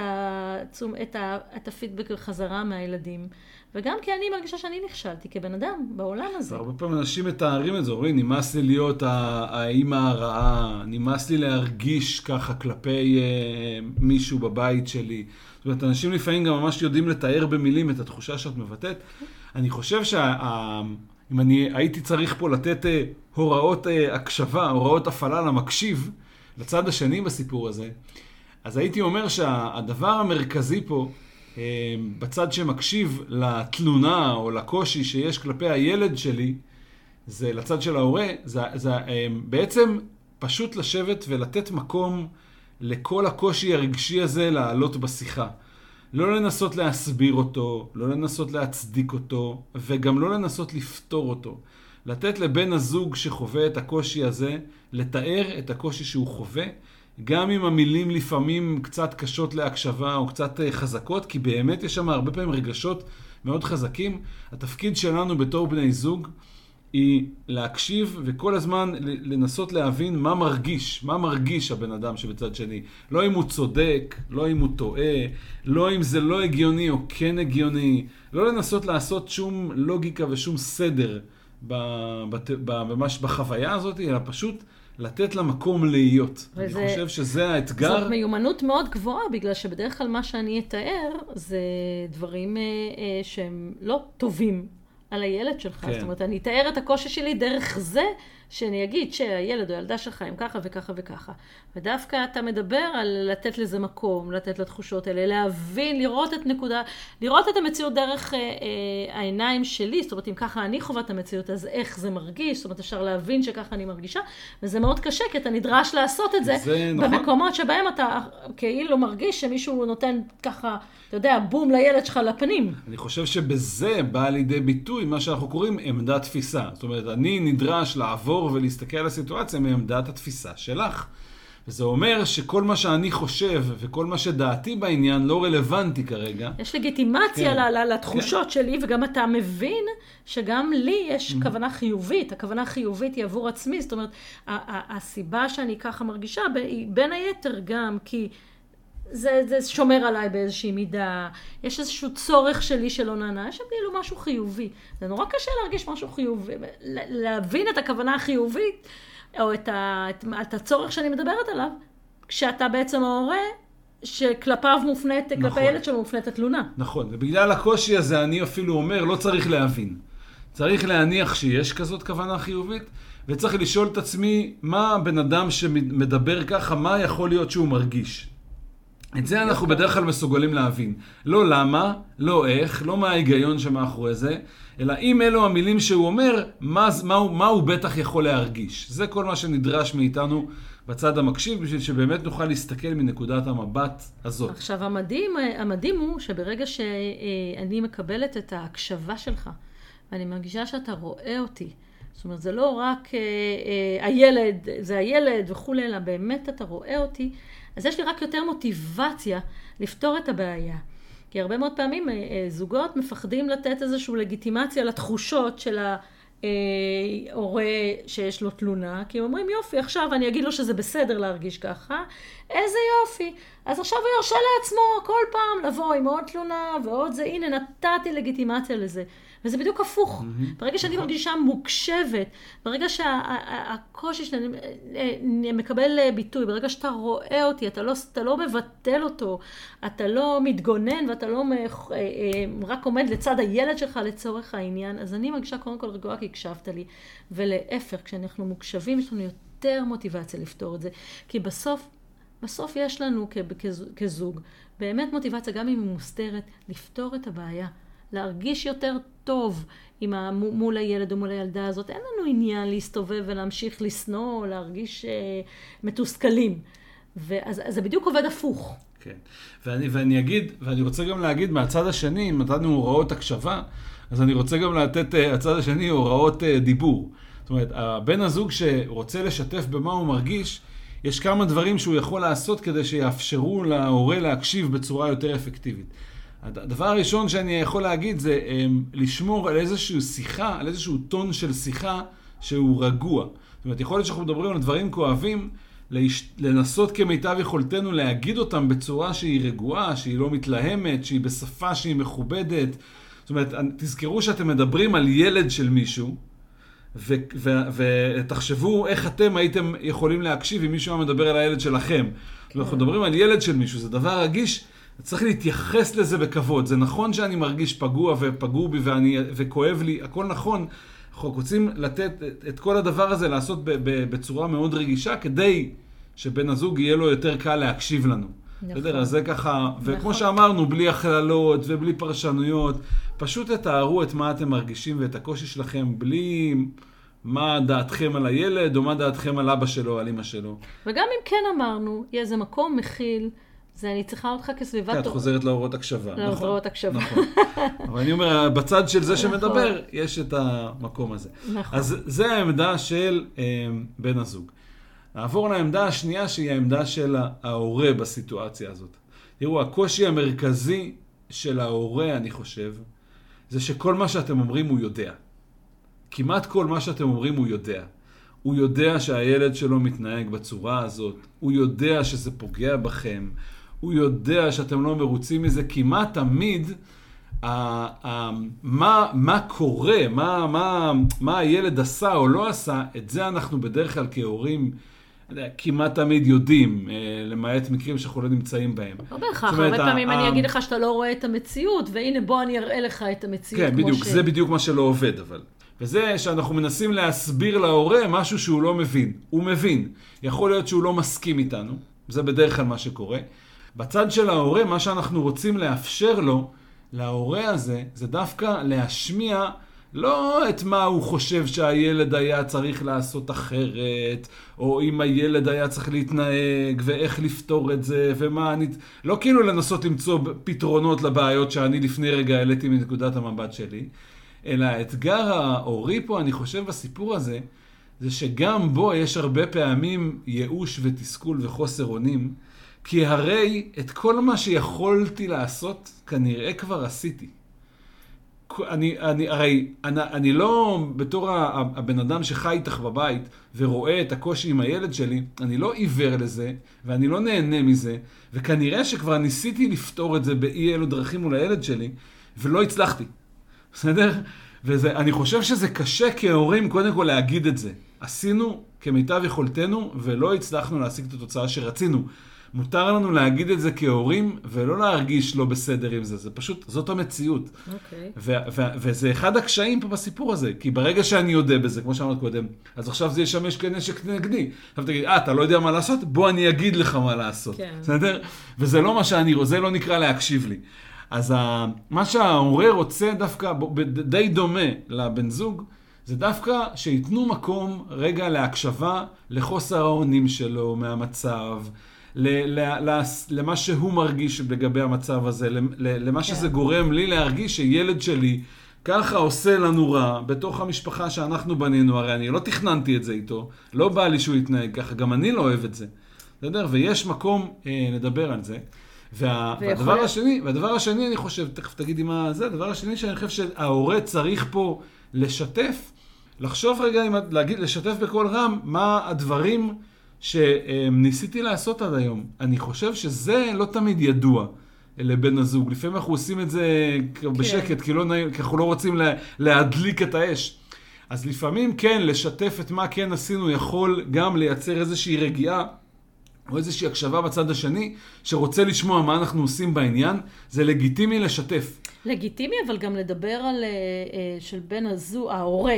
Speaker 2: את, את הפידבק חזרה מהילדים, וגם כי אני מרגישה שאני נכשלתי כבן אדם בעולם הזה.
Speaker 1: הרבה פעמים אנשים מתארים את זה, אומרים, נמאס לי להיות האימא הרעה, נמאס לי להרגיש ככה כלפי אה, מישהו בבית שלי. זאת אומרת, אנשים לפעמים גם ממש יודעים לתאר במילים את התחושה שאת מבטאת. אני חושב שאם אני הייתי צריך פה לתת אה, הוראות אה, הקשבה, הוראות הפעלה למקשיב, לצד השני בסיפור הזה, אז הייתי אומר שהדבר המרכזי פה, בצד שמקשיב לתלונה או לקושי שיש כלפי הילד שלי, זה לצד של ההורה, זה, זה אה, בעצם פשוט לשבת ולתת מקום לכל הקושי הרגשי הזה לעלות בשיחה. לא לנסות להסביר אותו, לא לנסות להצדיק אותו, וגם לא לנסות לפתור אותו. לתת לבן הזוג שחווה את הקושי הזה, לתאר את הקושי שהוא חווה, גם אם המילים לפעמים קצת קשות להקשבה או קצת אה, חזקות, כי באמת יש שם הרבה פעמים רגשות מאוד חזקים. התפקיד שלנו בתור בני זוג היא להקשיב וכל הזמן לנסות להבין מה מרגיש, מה מרגיש הבן אדם שבצד שני. לא אם הוא צודק, לא אם הוא טועה, לא אם זה לא הגיוני או כן הגיוני. לא לנסות לעשות שום לוגיקה ושום סדר ממש בחוויה הזאת, אלא פשוט לתת לה מקום להיות. וזה, אני חושב שזה האתגר.
Speaker 2: זאת מיומנות מאוד גבוהה, בגלל שבדרך כלל מה שאני אתאר זה דברים אה, אה, שהם לא טובים על הילד שלך. כן. זאת אומרת, אני אתאר את הקושי שלי דרך זה שאני אגיד שהילד או הילדה שלך הם ככה וככה וככה. ודווקא אתה מדבר על לתת לזה מקום, לתת לתחושות האלה, להבין, לראות את נקודה, לראות את המציאות דרך אה, אה, העיניים שלי, זאת אומרת, אם ככה אני חווה את המציאות, אז איך זה מרגיש, זאת אומרת, אפשר להבין שככה אני מרגישה, וזה מאוד קשה, כי אתה נדרש לעשות את זה,
Speaker 1: זה נכון.
Speaker 2: במקומות שבהם אתה כאילו מרגיש שמישהו נותן ככה, אתה יודע, בום לילד שלך לפנים.
Speaker 1: אני חושב שבזה בא לידי ביטוי מה שאנחנו קוראים עמדת תפיסה. זאת אומרת, אני נדרש לעבור ולהסתכל על הסיטואציה מעמדת התפיסה שלך. וזה אומר שכל מה שאני חושב וכל מה שדעתי בעניין לא רלוונטי כרגע.
Speaker 2: יש לגיטימציה
Speaker 1: כן.
Speaker 2: ל- ל- לתחושות שלי, וגם אתה מבין שגם לי יש כוונה חיובית. הכוונה החיובית היא עבור עצמי, זאת אומרת, ה- ה- הסיבה שאני ככה מרגישה היא בין היתר גם כי... זה, זה שומר עליי באיזושהי מידה, יש איזשהו צורך שלי שלא נענה, יש כאילו משהו חיובי. זה נורא קשה להרגיש משהו חיובי, להבין את הכוונה החיובית, או את, ה, את, את הצורך שאני מדברת עליו, כשאתה בעצם ההורה שכלפיו מופנית,
Speaker 1: נכון.
Speaker 2: כלפי ילד שלו מופנית התלונה.
Speaker 1: נכון, ובגלל הקושי הזה אני אפילו אומר, לא צריך להבין. צריך להניח שיש כזאת כוונה חיובית, וצריך לשאול את עצמי, מה הבן אדם שמדבר ככה, מה יכול להיות שהוא מרגיש? את זה אנחנו בדרך כלל מסוגלים להבין. לא למה, לא איך, לא מה ההיגיון שמאחורי זה, אלא אם אלו המילים שהוא אומר, מה, מה, הוא, מה הוא בטח יכול להרגיש. זה כל מה שנדרש מאיתנו בצד המקשיב, בשביל שבאמת נוכל להסתכל מנקודת המבט הזאת.
Speaker 2: עכשיו, המדהים, המדהים הוא שברגע שאני מקבלת את ההקשבה שלך, ואני מרגישה שאתה רואה אותי, זאת אומרת, זה לא רק אה, אה, הילד, זה הילד וכולי, אלא באמת אתה רואה אותי, אז יש לי רק יותר מוטיבציה לפתור את הבעיה. כי הרבה מאוד פעמים אה, אה, זוגות מפחדים לתת איזושהי לגיטימציה לתחושות של ההורה שיש לו תלונה, כי הם אומרים יופי, עכשיו אני אגיד לו שזה בסדר להרגיש ככה, איזה יופי. אז עכשיו הוא ירשה לעצמו כל פעם לבוא עם עוד תלונה ועוד זה, הנה נתתי לגיטימציה לזה. וזה בדיוק הפוך. ברגע שאני מרגישה מוקשבת, ברגע שהקושי שלי אה, מקבל ביטוי, ברגע שאתה רואה אותי, אתה לא, אתה לא מבטל אותו, אתה לא מתגונן ואתה לא אה, אה, רק עומד לצד הילד שלך לצורך העניין, אז אני מרגישה קודם כל רגועה כי הקשבת לי. ולהפך, כשאנחנו מוקשבים, יש לנו יותר מוטיבציה לפתור את זה. כי בסוף, בסוף יש לנו כזוג באמת מוטיבציה, גם אם היא מוסתרת, לפתור את הבעיה. להרגיש יותר טוב עם ה... מול הילד או מול הילדה הזאת. אין לנו עניין להסתובב ולהמשיך לשנוא או להרגיש אה, מתוסכלים. ואז אז זה בדיוק עובד הפוך.
Speaker 1: כן. ואני, ואני אגיד, ואני רוצה גם להגיד מהצד השני, אם נתנו הוראות הקשבה, אז אני רוצה גם לתת, uh, הצד השני, הוראות uh, דיבור. זאת אומרת, הבן הזוג שרוצה לשתף במה הוא מרגיש, יש כמה דברים שהוא יכול לעשות כדי שיאפשרו להורה להקשיב בצורה יותר אפקטיבית. הדבר הראשון שאני יכול להגיד זה um, לשמור על איזושהי שיחה, על איזשהו טון של שיחה שהוא רגוע. זאת אומרת, יכול להיות שאנחנו מדברים על דברים כואבים. לנסות כמיטב יכולתנו להגיד אותם בצורה שהיא רגועה, שהיא לא מתלהמת, שהיא בשפה שהיא מכובדת. זאת אומרת, תזכרו שאתם מדברים על ילד של מישהו. ותחשבו איך אתם הייתם יכולים להקשיב אם מישהו היה מדבר על הילד שלכם. כן. אנחנו מדברים על ילד של מישהו, זה דבר רגיש. צריך להתייחס לזה בכבוד. זה נכון שאני מרגיש פגוע ופגעו בי ואני, וכואב לי, הכל נכון. אנחנו רוצים לתת את, כל הדבר הזה, לעשות ב, ב, בצורה מאוד רגישה, כדי שבן הזוג יהיה לו יותר קל להקשיב לנו.
Speaker 2: נכון.
Speaker 1: בסדר? אז זה ככה, וכמו
Speaker 2: נכון.
Speaker 1: שאמרנו, בלי הכללות ובלי פרשנויות, פשוט תתארו את מה אתם מרגישים ואת הקושי שלכם, בלי מה דעתכם על הילד, או מה דעתכם על אבא שלו, על אמא שלו.
Speaker 2: וגם אם כן אמרנו, יהיה איזה מקום מכיל, זה אני צריכה אותך כסביבת...
Speaker 1: כן, את חוזרת להורות הקשבה. נכון.
Speaker 2: להוראות הקשבה.
Speaker 1: נכון. אבל אני אומר, בצד של זה
Speaker 2: נכון.
Speaker 1: שמדבר, יש את המקום הזה.
Speaker 2: נכון.
Speaker 1: אז זה העמדה של אה, בן הזוג. נעבור לעמדה השנייה, שהיא העמדה של ההורה בסיטואציה הזאת. תראו, הקושי המרכזי של ההורה, אני חושב, זה שכל מה שאתם אומרים הוא יודע. כמעט כל מה שאתם אומרים הוא יודע. הוא יודע שהילד שלו מתנהג בצורה הזאת, הוא יודע שזה פוגע בכם, הוא יודע שאתם לא מרוצים מזה, כמעט תמיד ה, ה, מה, מה קורה, מה, מה, מה הילד עשה או לא עשה, את זה אנחנו בדרך כלל כהורים כמעט תמיד יודעים, אה, למעט מקרים שאנחנו לא נמצאים בהם.
Speaker 2: לא בהכרח, הרבה פעמים אני אגיד לך שאתה לא רואה את המציאות, והנה בוא אני אראה לך את המציאות.
Speaker 1: כן, בדיוק, ש... זה בדיוק מה שלא עובד, אבל. וזה שאנחנו מנסים להסביר להורה משהו שהוא לא מבין. הוא מבין. יכול להיות שהוא לא מסכים איתנו, זה בדרך כלל מה שקורה. בצד של ההורה, מה שאנחנו רוצים לאפשר לו, להורה הזה, זה דווקא להשמיע לא את מה הוא חושב שהילד היה צריך לעשות אחרת, או אם הילד היה צריך להתנהג, ואיך לפתור את זה, ומה אני... לא כאילו לנסות למצוא פתרונות לבעיות שאני לפני רגע העליתי מנקודת המבט שלי, אלא האתגר ההורי פה, אני חושב, בסיפור הזה, זה שגם בו יש הרבה פעמים ייאוש ותסכול וחוסר אונים, כי הרי את כל מה שיכולתי לעשות, כנראה כבר עשיתי. אני, אני, הרי אני, אני לא, בתור הבן אדם שחי איתך בבית ורואה את הקושי עם הילד שלי, אני לא עיוור לזה, ואני לא נהנה מזה, וכנראה שכבר ניסיתי לפתור את זה באי אלו דרכים מול הילד שלי, ולא הצלחתי. בסדר? ואני חושב שזה קשה כהורים קודם כל להגיד את זה. עשינו כמיטב יכולתנו ולא הצלחנו להשיג את התוצאה שרצינו. מותר לנו להגיד את זה כהורים ולא להרגיש לא בסדר עם זה, זה פשוט, זאת המציאות.
Speaker 2: אוקיי.
Speaker 1: וזה אחד הקשיים פה בסיפור הזה, כי ברגע שאני אודה בזה, כמו שאמרת קודם, אז עכשיו זה ישמש כנשק נגדי. עכשיו תגיד, אה, אתה לא יודע מה לעשות? בוא אני אגיד לך מה לעשות.
Speaker 2: כן.
Speaker 1: בסדר? וזה לא מה שאני רוצה, זה לא נקרא להקשיב לי. אז ה... מה שההורה רוצה דווקא, די דומה לבן זוג, זה דווקא שייתנו מקום רגע להקשבה לחוסר האונים שלו מהמצב, למה שהוא מרגיש לגבי המצב הזה, למה שזה כן. גורם לי להרגיש שילד שלי ככה עושה לנו רע בתוך המשפחה שאנחנו בנינו, הרי אני לא תכננתי את זה איתו, לא בא לי שהוא יתנהג ככה, גם אני לא אוהב את זה. בסדר? ויש מקום אה, לדבר על זה. וה, והדבר השני, והדבר השני, אני חושב, תכף תגידי מה זה, הדבר השני שאני חושב שההורה צריך פה לשתף, לחשוב רגע, להגיד, לשתף בקול רם, מה הדברים שניסיתי לעשות עד היום. אני חושב שזה לא תמיד ידוע לבן הזוג. לפעמים אנחנו עושים את זה כן. בשקט, כי, לא נעים, כי אנחנו לא רוצים לה, להדליק את האש. אז לפעמים כן, לשתף את מה כן עשינו יכול גם לייצר איזושהי רגיעה. או איזושהי הקשבה בצד השני, שרוצה לשמוע מה אנחנו עושים בעניין, זה לגיטימי לשתף.
Speaker 2: לגיטימי, אבל גם לדבר על, אה, אה, של בן הזוג, ההורה.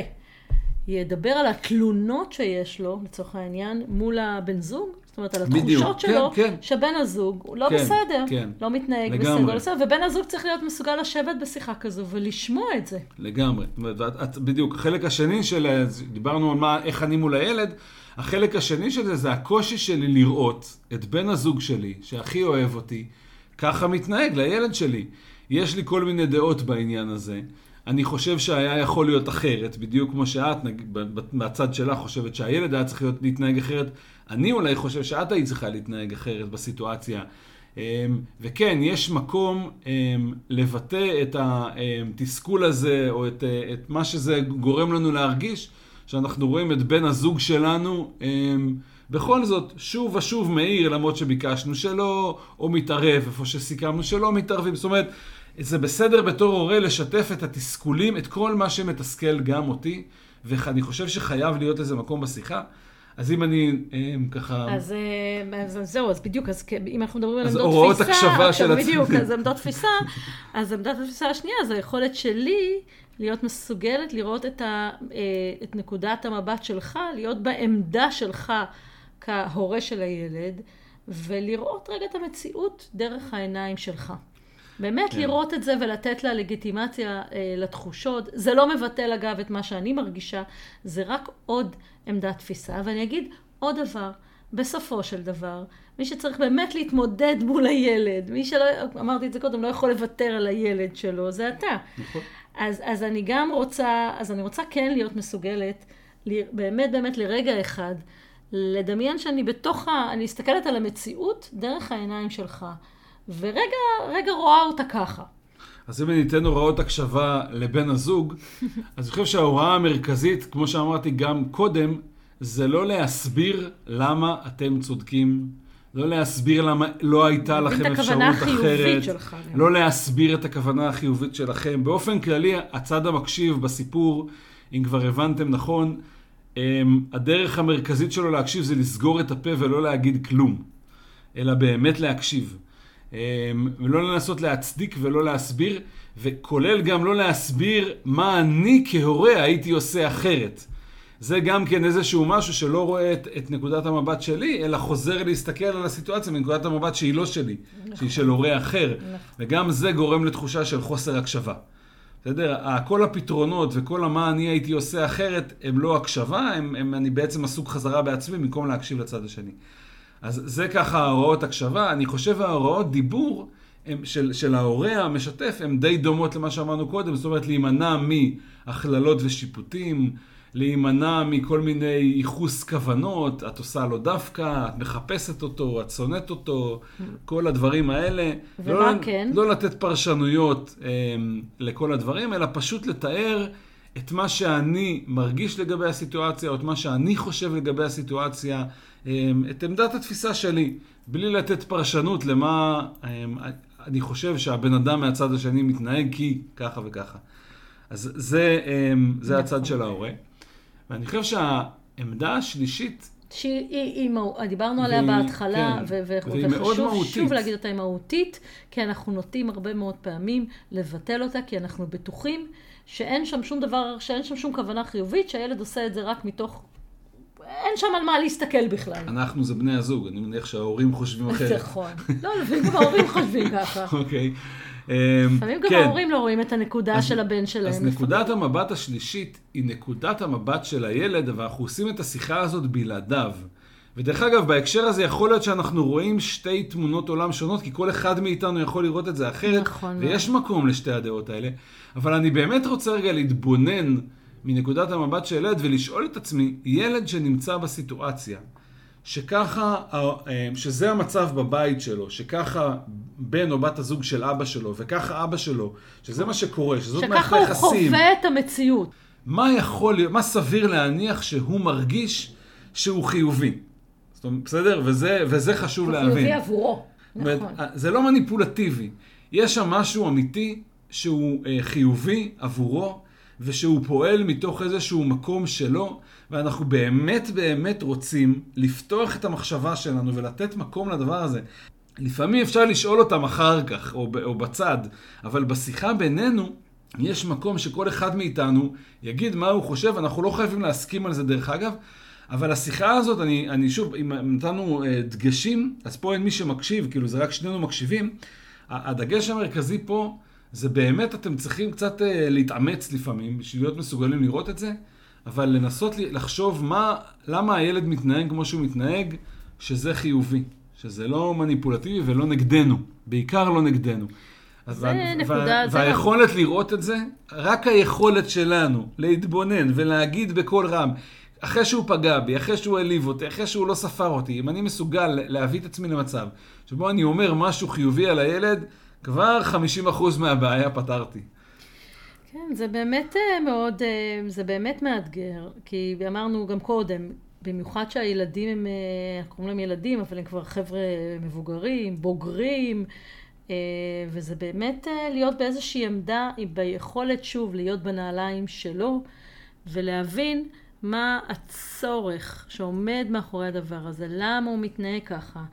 Speaker 2: ידבר על התלונות שיש לו, לצורך העניין, מול הבן זוג, זאת אומרת, על התחושות בדיוק. שלו, כן, כן. שבן הזוג הוא לא כן, בסדר, כן. לא מתנהג לגמרי. בסדר, לא בסדר, ובן הזוג צריך להיות מסוגל לשבת בשיחה כזו ולשמוע את זה.
Speaker 1: לגמרי. את, בדיוק, החלק השני של, דיברנו על מה, איך אני מול הילד, החלק השני של זה, זה הקושי שלי לראות את בן הזוג שלי, שהכי אוהב אותי, ככה מתנהג לילד שלי. יש לי כל מיני דעות בעניין הזה. אני חושב שהיה יכול להיות אחרת, בדיוק כמו שאת, מהצד שלך, חושבת שהילד היה צריך להיות, להתנהג אחרת. אני אולי חושב שאת היית צריכה להתנהג אחרת בסיטואציה. אמ, וכן, יש מקום אמ, לבטא את התסכול הזה, או את, את מה שזה גורם לנו להרגיש, שאנחנו רואים את בן הזוג שלנו, אמ, בכל זאת, שוב ושוב מעיר, למרות שביקשנו שלא, או מתערב איפה שסיכמנו שלא מתערבים. זאת אומרת, זה בסדר בתור הורה לשתף את התסכולים, את כל מה שמתסכל גם אותי, ואני חושב שחייב להיות איזה מקום בשיחה. אז אם אני הם, ככה...
Speaker 2: אז, אה, אז זהו, אז בדיוק, אז אם אנחנו מדברים על
Speaker 1: עמדות תפיסה... אז הוראות הקשבה של
Speaker 2: עצמי. בדיוק, אז עמדות תפיסה, אז עמדת התפיסה השנייה זה היכולת שלי להיות מסוגלת לראות את, ה, אה, את נקודת המבט שלך, להיות בעמדה שלך כהורה של הילד, ולראות רגע את המציאות דרך העיניים שלך. באמת כן. לראות את זה ולתת לה לגיטימציה אה, לתחושות. זה לא מבטל אגב את מה שאני מרגישה, זה רק עוד עמדת תפיסה. ואני אגיד עוד דבר, בסופו של דבר, מי שצריך באמת להתמודד מול הילד, מי שלא, אמרתי את זה קודם, לא יכול לוותר על הילד שלו, זה אתה. נכון. אז, אז אני גם רוצה, אז אני רוצה כן להיות מסוגלת, באמת באמת לרגע אחד, לדמיין שאני בתוך ה... אני מסתכלת על המציאות דרך העיניים שלך. ורגע, רגע רואה אותה ככה.
Speaker 1: אז אם אני אתן הוראות הקשבה לבן הזוג, אז אני חושב שההוראה המרכזית, כמו שאמרתי גם קודם, זה לא להסביר למה אתם צודקים, לא להסביר למה לא הייתה לכם אפשרות אחרת, שלך, לא להסביר את הכוונה החיובית שלכם. באופן כללי, הצד המקשיב בסיפור, אם כבר הבנתם נכון, אמ, הדרך המרכזית שלו להקשיב זה לסגור את הפה ולא להגיד כלום, אלא באמת להקשיב. ולא לנסות להצדיק ולא להסביר, וכולל גם לא להסביר מה אני כהורה הייתי עושה אחרת. זה גם כן איזשהו משהו שלא רואה את, את נקודת המבט שלי, אלא חוזר להסתכל על הסיטואציה מנקודת המבט שהיא לא שלי, נכון. שהיא של הורה אחר. נכון. וגם זה גורם לתחושה של חוסר הקשבה. בסדר? כל הפתרונות וכל המה אני הייתי עושה אחרת, הם לא הקשבה, הם, הם, אני בעצם עסוק חזרה בעצמי במקום להקשיב לצד השני. אז זה ככה ההוראות הקשבה. אני חושב ההוראות דיבור הם, של, של ההורה המשתף הן די דומות למה שאמרנו קודם, זאת אומרת להימנע מהכללות ושיפוטים. להימנע מכל מיני ייחוס כוונות, את עושה לו דווקא, את מחפשת אותו, את שונאת אותו, כל הדברים האלה.
Speaker 2: ומה
Speaker 1: לא,
Speaker 2: כן?
Speaker 1: לא לתת פרשנויות אה, לכל הדברים, אלא פשוט לתאר את מה שאני מרגיש לגבי הסיטואציה, או את מה שאני חושב לגבי הסיטואציה, אה, את עמדת התפיסה שלי, בלי לתת פרשנות למה אה, אני חושב שהבן אדם מהצד השני מתנהג כי ככה וככה. אז זה, אה, זה הצד של ההורה. ואני חושב שהעמדה השלישית...
Speaker 2: שהיא, היא, היא, דיברנו עליה בהתחלה,
Speaker 1: כן, ו- ו- וחשוב
Speaker 2: שוב להגיד אותה, היא מהותית, כי אנחנו נוטים הרבה מאוד פעמים לבטל אותה, כי אנחנו בטוחים שאין שם שום דבר, שאין שם שום כוונה חיובית, שהילד עושה את זה רק מתוך... אין שם על מה להסתכל בכלל.
Speaker 1: אנחנו זה בני הזוג, אני מניח שההורים חושבים אחרת.
Speaker 2: נכון. לא, לפעמים גם ההורים חושבים ככה.
Speaker 1: אוקיי.
Speaker 2: אמ, לפעמים גם כן. ההורים לא רואים את הנקודה של הבן שלהם.
Speaker 1: אז נקודת המבט השלישית היא נקודת המבט של הילד, ואנחנו עושים את השיחה הזאת בלעדיו. ודרך אגב, בהקשר הזה יכול להיות שאנחנו רואים שתי תמונות עולם שונות, כי כל אחד מאיתנו יכול לראות את זה אחרת,
Speaker 2: נכון.
Speaker 1: ויש. מקום לשתי הדעות האלה. אבל אני באמת רוצה רגע להתבונן מנקודת המבט של ילד ולשאול את עצמי, ילד שנמצא בסיטואציה, שככה, אה, שזה המצב בבית שלו, שככה בן או בת הזוג של אבא שלו, וככה אבא שלו, שזה מה שקורה, שזאת מערכת היחסים.
Speaker 2: שככה הוא חווה את המציאות.
Speaker 1: מה יכול להיות, מה סביר להניח שהוא מרגיש שהוא חיובי? זאת אומרת, בסדר? וזה, וזה חשוב להבין.
Speaker 2: הוא חיובי עבורו, נכון.
Speaker 1: זה לא מניפולטיבי. יש שם משהו אמיתי שהוא אה, חיובי עבורו, ושהוא פועל מתוך איזשהו מקום שלו, ואנחנו באמת באמת רוצים לפתוח את המחשבה שלנו ולתת מקום לדבר הזה. לפעמים אפשר לשאול אותם אחר כך, או, או בצד, אבל בשיחה בינינו, יש מקום שכל אחד מאיתנו יגיד מה הוא חושב, אנחנו לא חייבים להסכים על זה דרך אגב, אבל השיחה הזאת, אני, אני שוב, אם נתנו אה, דגשים, אז פה אין מי שמקשיב, כאילו זה רק שנינו מקשיבים. הדגש המרכזי פה זה באמת אתם צריכים קצת אה, להתאמץ לפעמים, בשביל להיות מסוגלים לראות את זה, אבל לנסות לחשוב מה, למה הילד מתנהג כמו שהוא מתנהג, שזה חיובי, שזה לא מניפולטיבי ולא נגדנו, בעיקר לא נגדנו.
Speaker 2: זה וה, נקודה,
Speaker 1: וה, והיכולת זה... לראות את זה, רק היכולת שלנו להתבונן ולהגיד בקול רם, אחרי שהוא פגע בי, אחרי שהוא העליב אותי, אחרי שהוא לא ספר אותי, אם אני מסוגל להביא את עצמי למצב שבו אני אומר משהו חיובי על הילד, כבר 50% מהבעיה פתרתי.
Speaker 2: כן, זה באמת אה, מאוד, אה, זה באמת מאתגר, כי אמרנו גם קודם, במיוחד שהילדים הם, אה, קוראים להם ילדים, אבל הם כבר חבר'ה מבוגרים, בוגרים, וזה באמת להיות באיזושהי עמדה, ביכולת שוב להיות בנעליים שלו, ולהבין מה הצורך שעומד מאחורי הדבר הזה, למה הוא מתנהג ככה,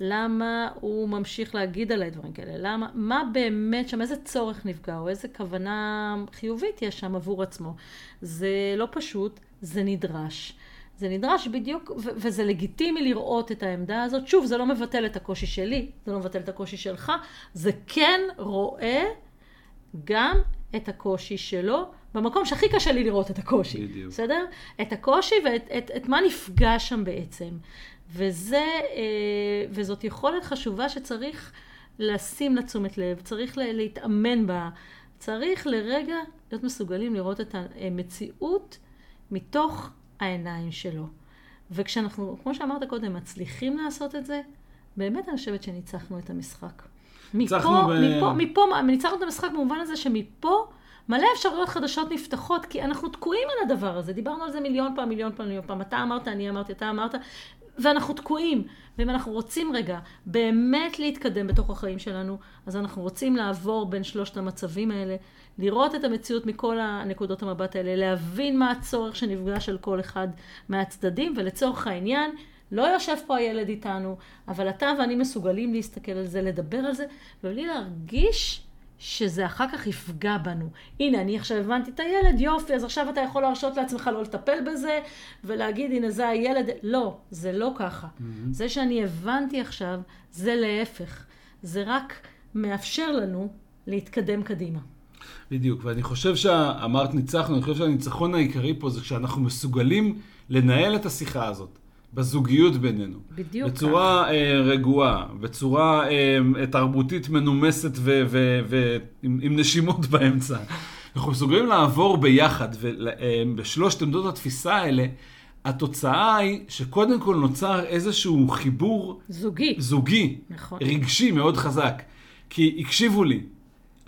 Speaker 2: למה הוא ממשיך להגיד עליי דברים כאלה, למה, מה באמת שם, איזה צורך נפגע, או איזה כוונה חיובית יש שם עבור עצמו. זה לא פשוט, זה נדרש. זה נדרש בדיוק, ו- וזה לגיטימי לראות את העמדה הזאת. שוב, זה לא מבטל את הקושי שלי, זה לא מבטל את הקושי שלך, זה כן רואה גם את הקושי שלו, במקום שהכי קשה לי לראות את הקושי.
Speaker 1: בדיוק.
Speaker 2: בסדר? את הקושי ואת את, את מה נפגע שם בעצם. וזה, אה, וזאת יכולת חשובה שצריך לשים לה תשומת לב, צריך להתאמן בה, צריך לרגע להיות מסוגלים לראות את המציאות מתוך העיניים שלו. וכשאנחנו, כמו שאמרת קודם, מצליחים לעשות את זה, באמת אני חושבת שניצחנו את המשחק. מפה, ב... מפה, מפה, ניצחנו את המשחק במובן הזה שמפה מלא אפשרויות חדשות נפתחות, כי אנחנו תקועים על הדבר הזה. דיברנו על זה מיליון פעם, מיליון פעם, מיליון פעם. אתה אמרת, אני אמרתי, אתה אמרת, ואנחנו תקועים. ואם אנחנו רוצים רגע באמת להתקדם בתוך החיים שלנו, אז אנחנו רוצים לעבור בין שלושת המצבים האלה, לראות את המציאות מכל הנקודות המבט האלה, להבין מה הצורך שנפגש על כל אחד מהצדדים, ולצורך העניין, לא יושב פה הילד איתנו, אבל אתה ואני מסוגלים להסתכל על זה, לדבר על זה, ובלי להרגיש שזה אחר כך יפגע בנו. הנה, אני עכשיו הבנתי את הילד, יופי, אז עכשיו אתה יכול להרשות לעצמך לא לטפל בזה, ולהגיד, הנה, זה הילד. לא, זה לא ככה. Mm-hmm. זה שאני הבנתי עכשיו, זה להפך. זה רק מאפשר לנו להתקדם קדימה.
Speaker 1: בדיוק, ואני חושב שאמרת ניצחנו, אני חושב שהניצחון העיקרי פה זה כשאנחנו מסוגלים לנהל את השיחה הזאת. בזוגיות בינינו.
Speaker 2: בדיוק
Speaker 1: בצורה. אה, רגועה, בצורה אה, תרבותית מנומסת ועם נשימות באמצע. אנחנו מסוגלים לעבור ביחד, ובשלושת אה, עמדות התפיסה האלה, התוצאה היא שקודם כל נוצר איזשהו חיבור...
Speaker 2: זוגי.
Speaker 1: זוגי.
Speaker 2: נכון.
Speaker 1: רגשי מאוד חזק. כי הקשיבו לי,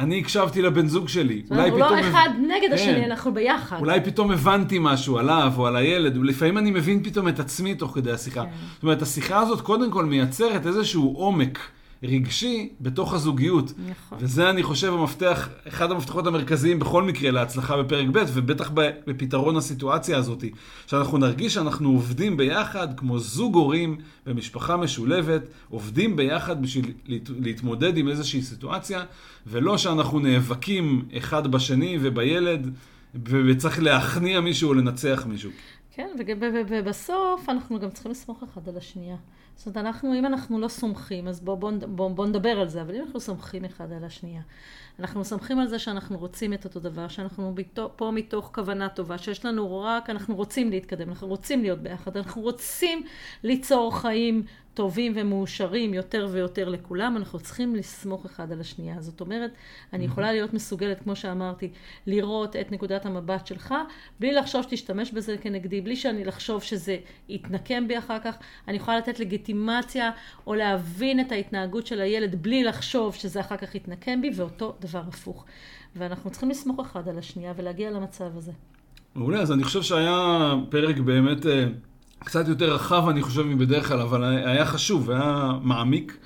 Speaker 1: אני הקשבתי לבן זוג שלי.
Speaker 2: אנחנו לא אחד נגד השני, כן. אנחנו ביחד.
Speaker 1: אולי פתאום הבנתי משהו עליו או על הילד, ולפעמים אני מבין פתאום את עצמי תוך כדי השיחה. כן. זאת אומרת, השיחה הזאת קודם כל מייצרת איזשהו עומק. רגשי בתוך הזוגיות.
Speaker 2: נכון.
Speaker 1: וזה, אני חושב, המפתח, אחד המפתחות המרכזיים בכל מקרה להצלחה בפרק ב', ובטח בפתרון הסיטואציה הזאת. שאנחנו נרגיש שאנחנו עובדים ביחד כמו זוג הורים במשפחה משולבת, עובדים ביחד בשביל להתמודד עם איזושהי סיטואציה, ולא שאנחנו נאבקים אחד בשני ובילד, וצריך להכניע מישהו או לנצח מישהו.
Speaker 2: כן, ובסוף אנחנו גם צריכים לסמוך אחד על השנייה. זאת אומרת, אנחנו, אם אנחנו לא סומכים, אז בואו בוא, בוא, בוא נדבר על זה, אבל אם אנחנו סומכים אחד על השנייה, אנחנו סומכים על זה שאנחנו רוצים את אותו דבר, שאנחנו פה מתוך כוונה טובה, שיש לנו רק, אנחנו רוצים להתקדם, אנחנו רוצים להיות ביחד, אנחנו רוצים ליצור חיים טובים ומאושרים יותר ויותר לכולם, אנחנו צריכים לסמוך אחד על השנייה. זאת אומרת, אני יכולה להיות מסוגלת, כמו שאמרתי, לראות את נקודת המבט שלך, בלי לחשוב שתשתמש בזה כנגדי, בלי שאני לחשוב שזה יתנקם בי אחר כך. אני יכולה לתת לגיטימציה או להבין את ההתנהגות של הילד בלי לחשוב שזה אחר כך יתנקם בי, ואותו דבר הפוך. ואנחנו צריכים לסמוך אחד על השנייה ולהגיע למצב הזה.
Speaker 1: מעולה, אז אני חושב שהיה פרק באמת... אה, קצת יותר רחב, אני חושב, מבדרך כלל, אבל היה חשוב, היה מעמיק.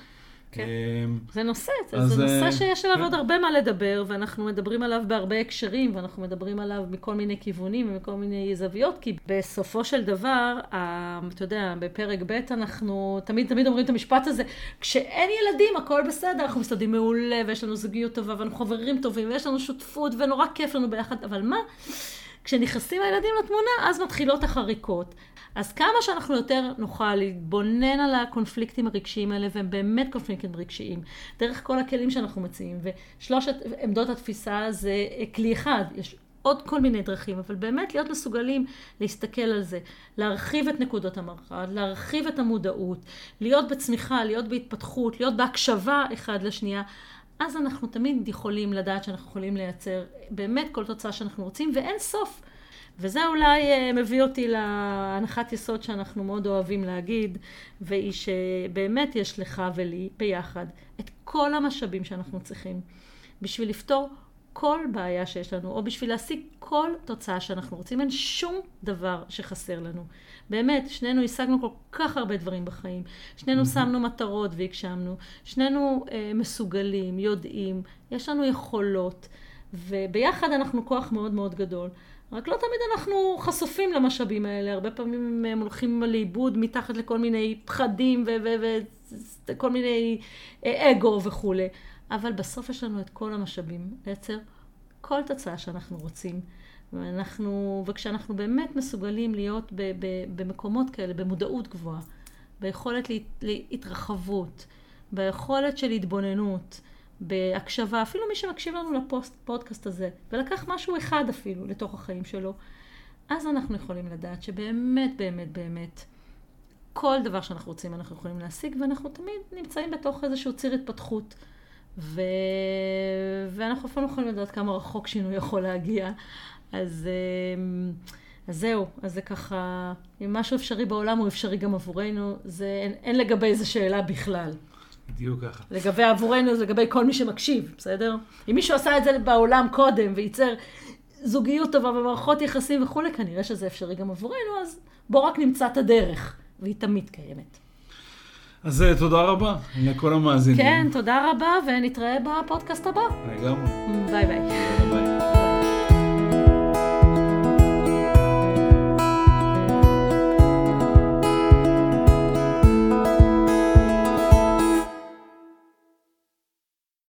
Speaker 2: כן. אמ, זה נושא, זה נושא אה, שיש עליו כן. עוד הרבה מה לדבר, ואנחנו מדברים עליו בהרבה הקשרים, ואנחנו מדברים עליו מכל מיני כיוונים ומכל מיני זוויות, כי בסופו של דבר, אתה יודע, בפרק ב' אנחנו תמיד תמיד אומרים את המשפט הזה, כשאין ילדים הכל בסדר, אנחנו מסתדרים מעולה, ויש לנו זוגיות טובה, ואנחנו חברים טובים, ויש לנו שותפות, ונורא כיף לנו ביחד, אבל מה? כשנכנסים הילדים לתמונה, אז מתחילות החריקות. אז כמה שאנחנו יותר נוכל להתבונן על הקונפליקטים הרגשיים האלה, והם באמת קונפליקטים רגשיים, דרך כל הכלים שאנחנו מציעים, ושלושת עמדות התפיסה זה כלי אחד, יש עוד כל מיני דרכים, אבל באמת להיות מסוגלים להסתכל על זה, להרחיב את נקודות המרחב, להרחיב את המודעות, להיות בצמיחה, להיות בהתפתחות, להיות בהקשבה אחד לשנייה. אז אנחנו תמיד יכולים לדעת שאנחנו יכולים לייצר באמת כל תוצאה שאנחנו רוצים, ואין סוף. וזה אולי אה, מביא אותי להנחת יסוד שאנחנו מאוד אוהבים להגיד, והיא שבאמת יש לך ולי ביחד את כל המשאבים שאנחנו צריכים בשביל לפתור כל בעיה שיש לנו, או בשביל להשיג כל תוצאה שאנחנו רוצים. אין שום דבר שחסר לנו. באמת, שנינו השגנו כל כך הרבה דברים בחיים. שנינו שמנו מטרות והגשמנו. שנינו אה, מסוגלים, יודעים, יש לנו יכולות, וביחד אנחנו כוח מאוד מאוד גדול. רק לא תמיד אנחנו חשופים למשאבים האלה, הרבה פעמים הם הולכים לאיבוד מתחת לכל מיני פחדים וכל מיני אה, אגו וכולי. אבל בסוף יש לנו את כל המשאבים לייצר כל תוצאה שאנחנו רוצים. ואנחנו, וכשאנחנו באמת מסוגלים להיות ב, ב, במקומות כאלה, במודעות גבוהה, ביכולת להתרחבות, ביכולת של התבוננות, בהקשבה, אפילו מי שמקשיב לנו לפודקאסט הזה, ולקח משהו אחד אפילו לתוך החיים שלו, אז אנחנו יכולים לדעת שבאמת, באמת, באמת, כל דבר שאנחנו רוצים אנחנו יכולים להשיג, ואנחנו תמיד נמצאים בתוך איזשהו ציר התפתחות. ו... ואנחנו אפילו לא יכולים לדעת כמה רחוק שינוי יכול להגיע. אז, אמ, אז זהו, אז זה ככה, אם משהו אפשרי בעולם הוא אפשרי גם עבורנו, זה, אין, אין לגבי איזה שאלה בכלל.
Speaker 1: בדיוק ככה.
Speaker 2: לגבי עבורנו, זה לגבי כל מי שמקשיב, בסדר? אם מישהו עשה את זה בעולם קודם וייצר זוגיות טובה ומערכות יחסים וכולי, כנראה שזה אפשרי גם עבורנו, אז בואו רק נמצא את הדרך, והיא תמיד קיימת.
Speaker 1: אז אה, תודה רבה לכל המאזינים.
Speaker 2: כן, תודה רבה, ונתראה בפודקאסט הבא.
Speaker 1: לגמרי.
Speaker 2: ביי ביי. ביי ביי.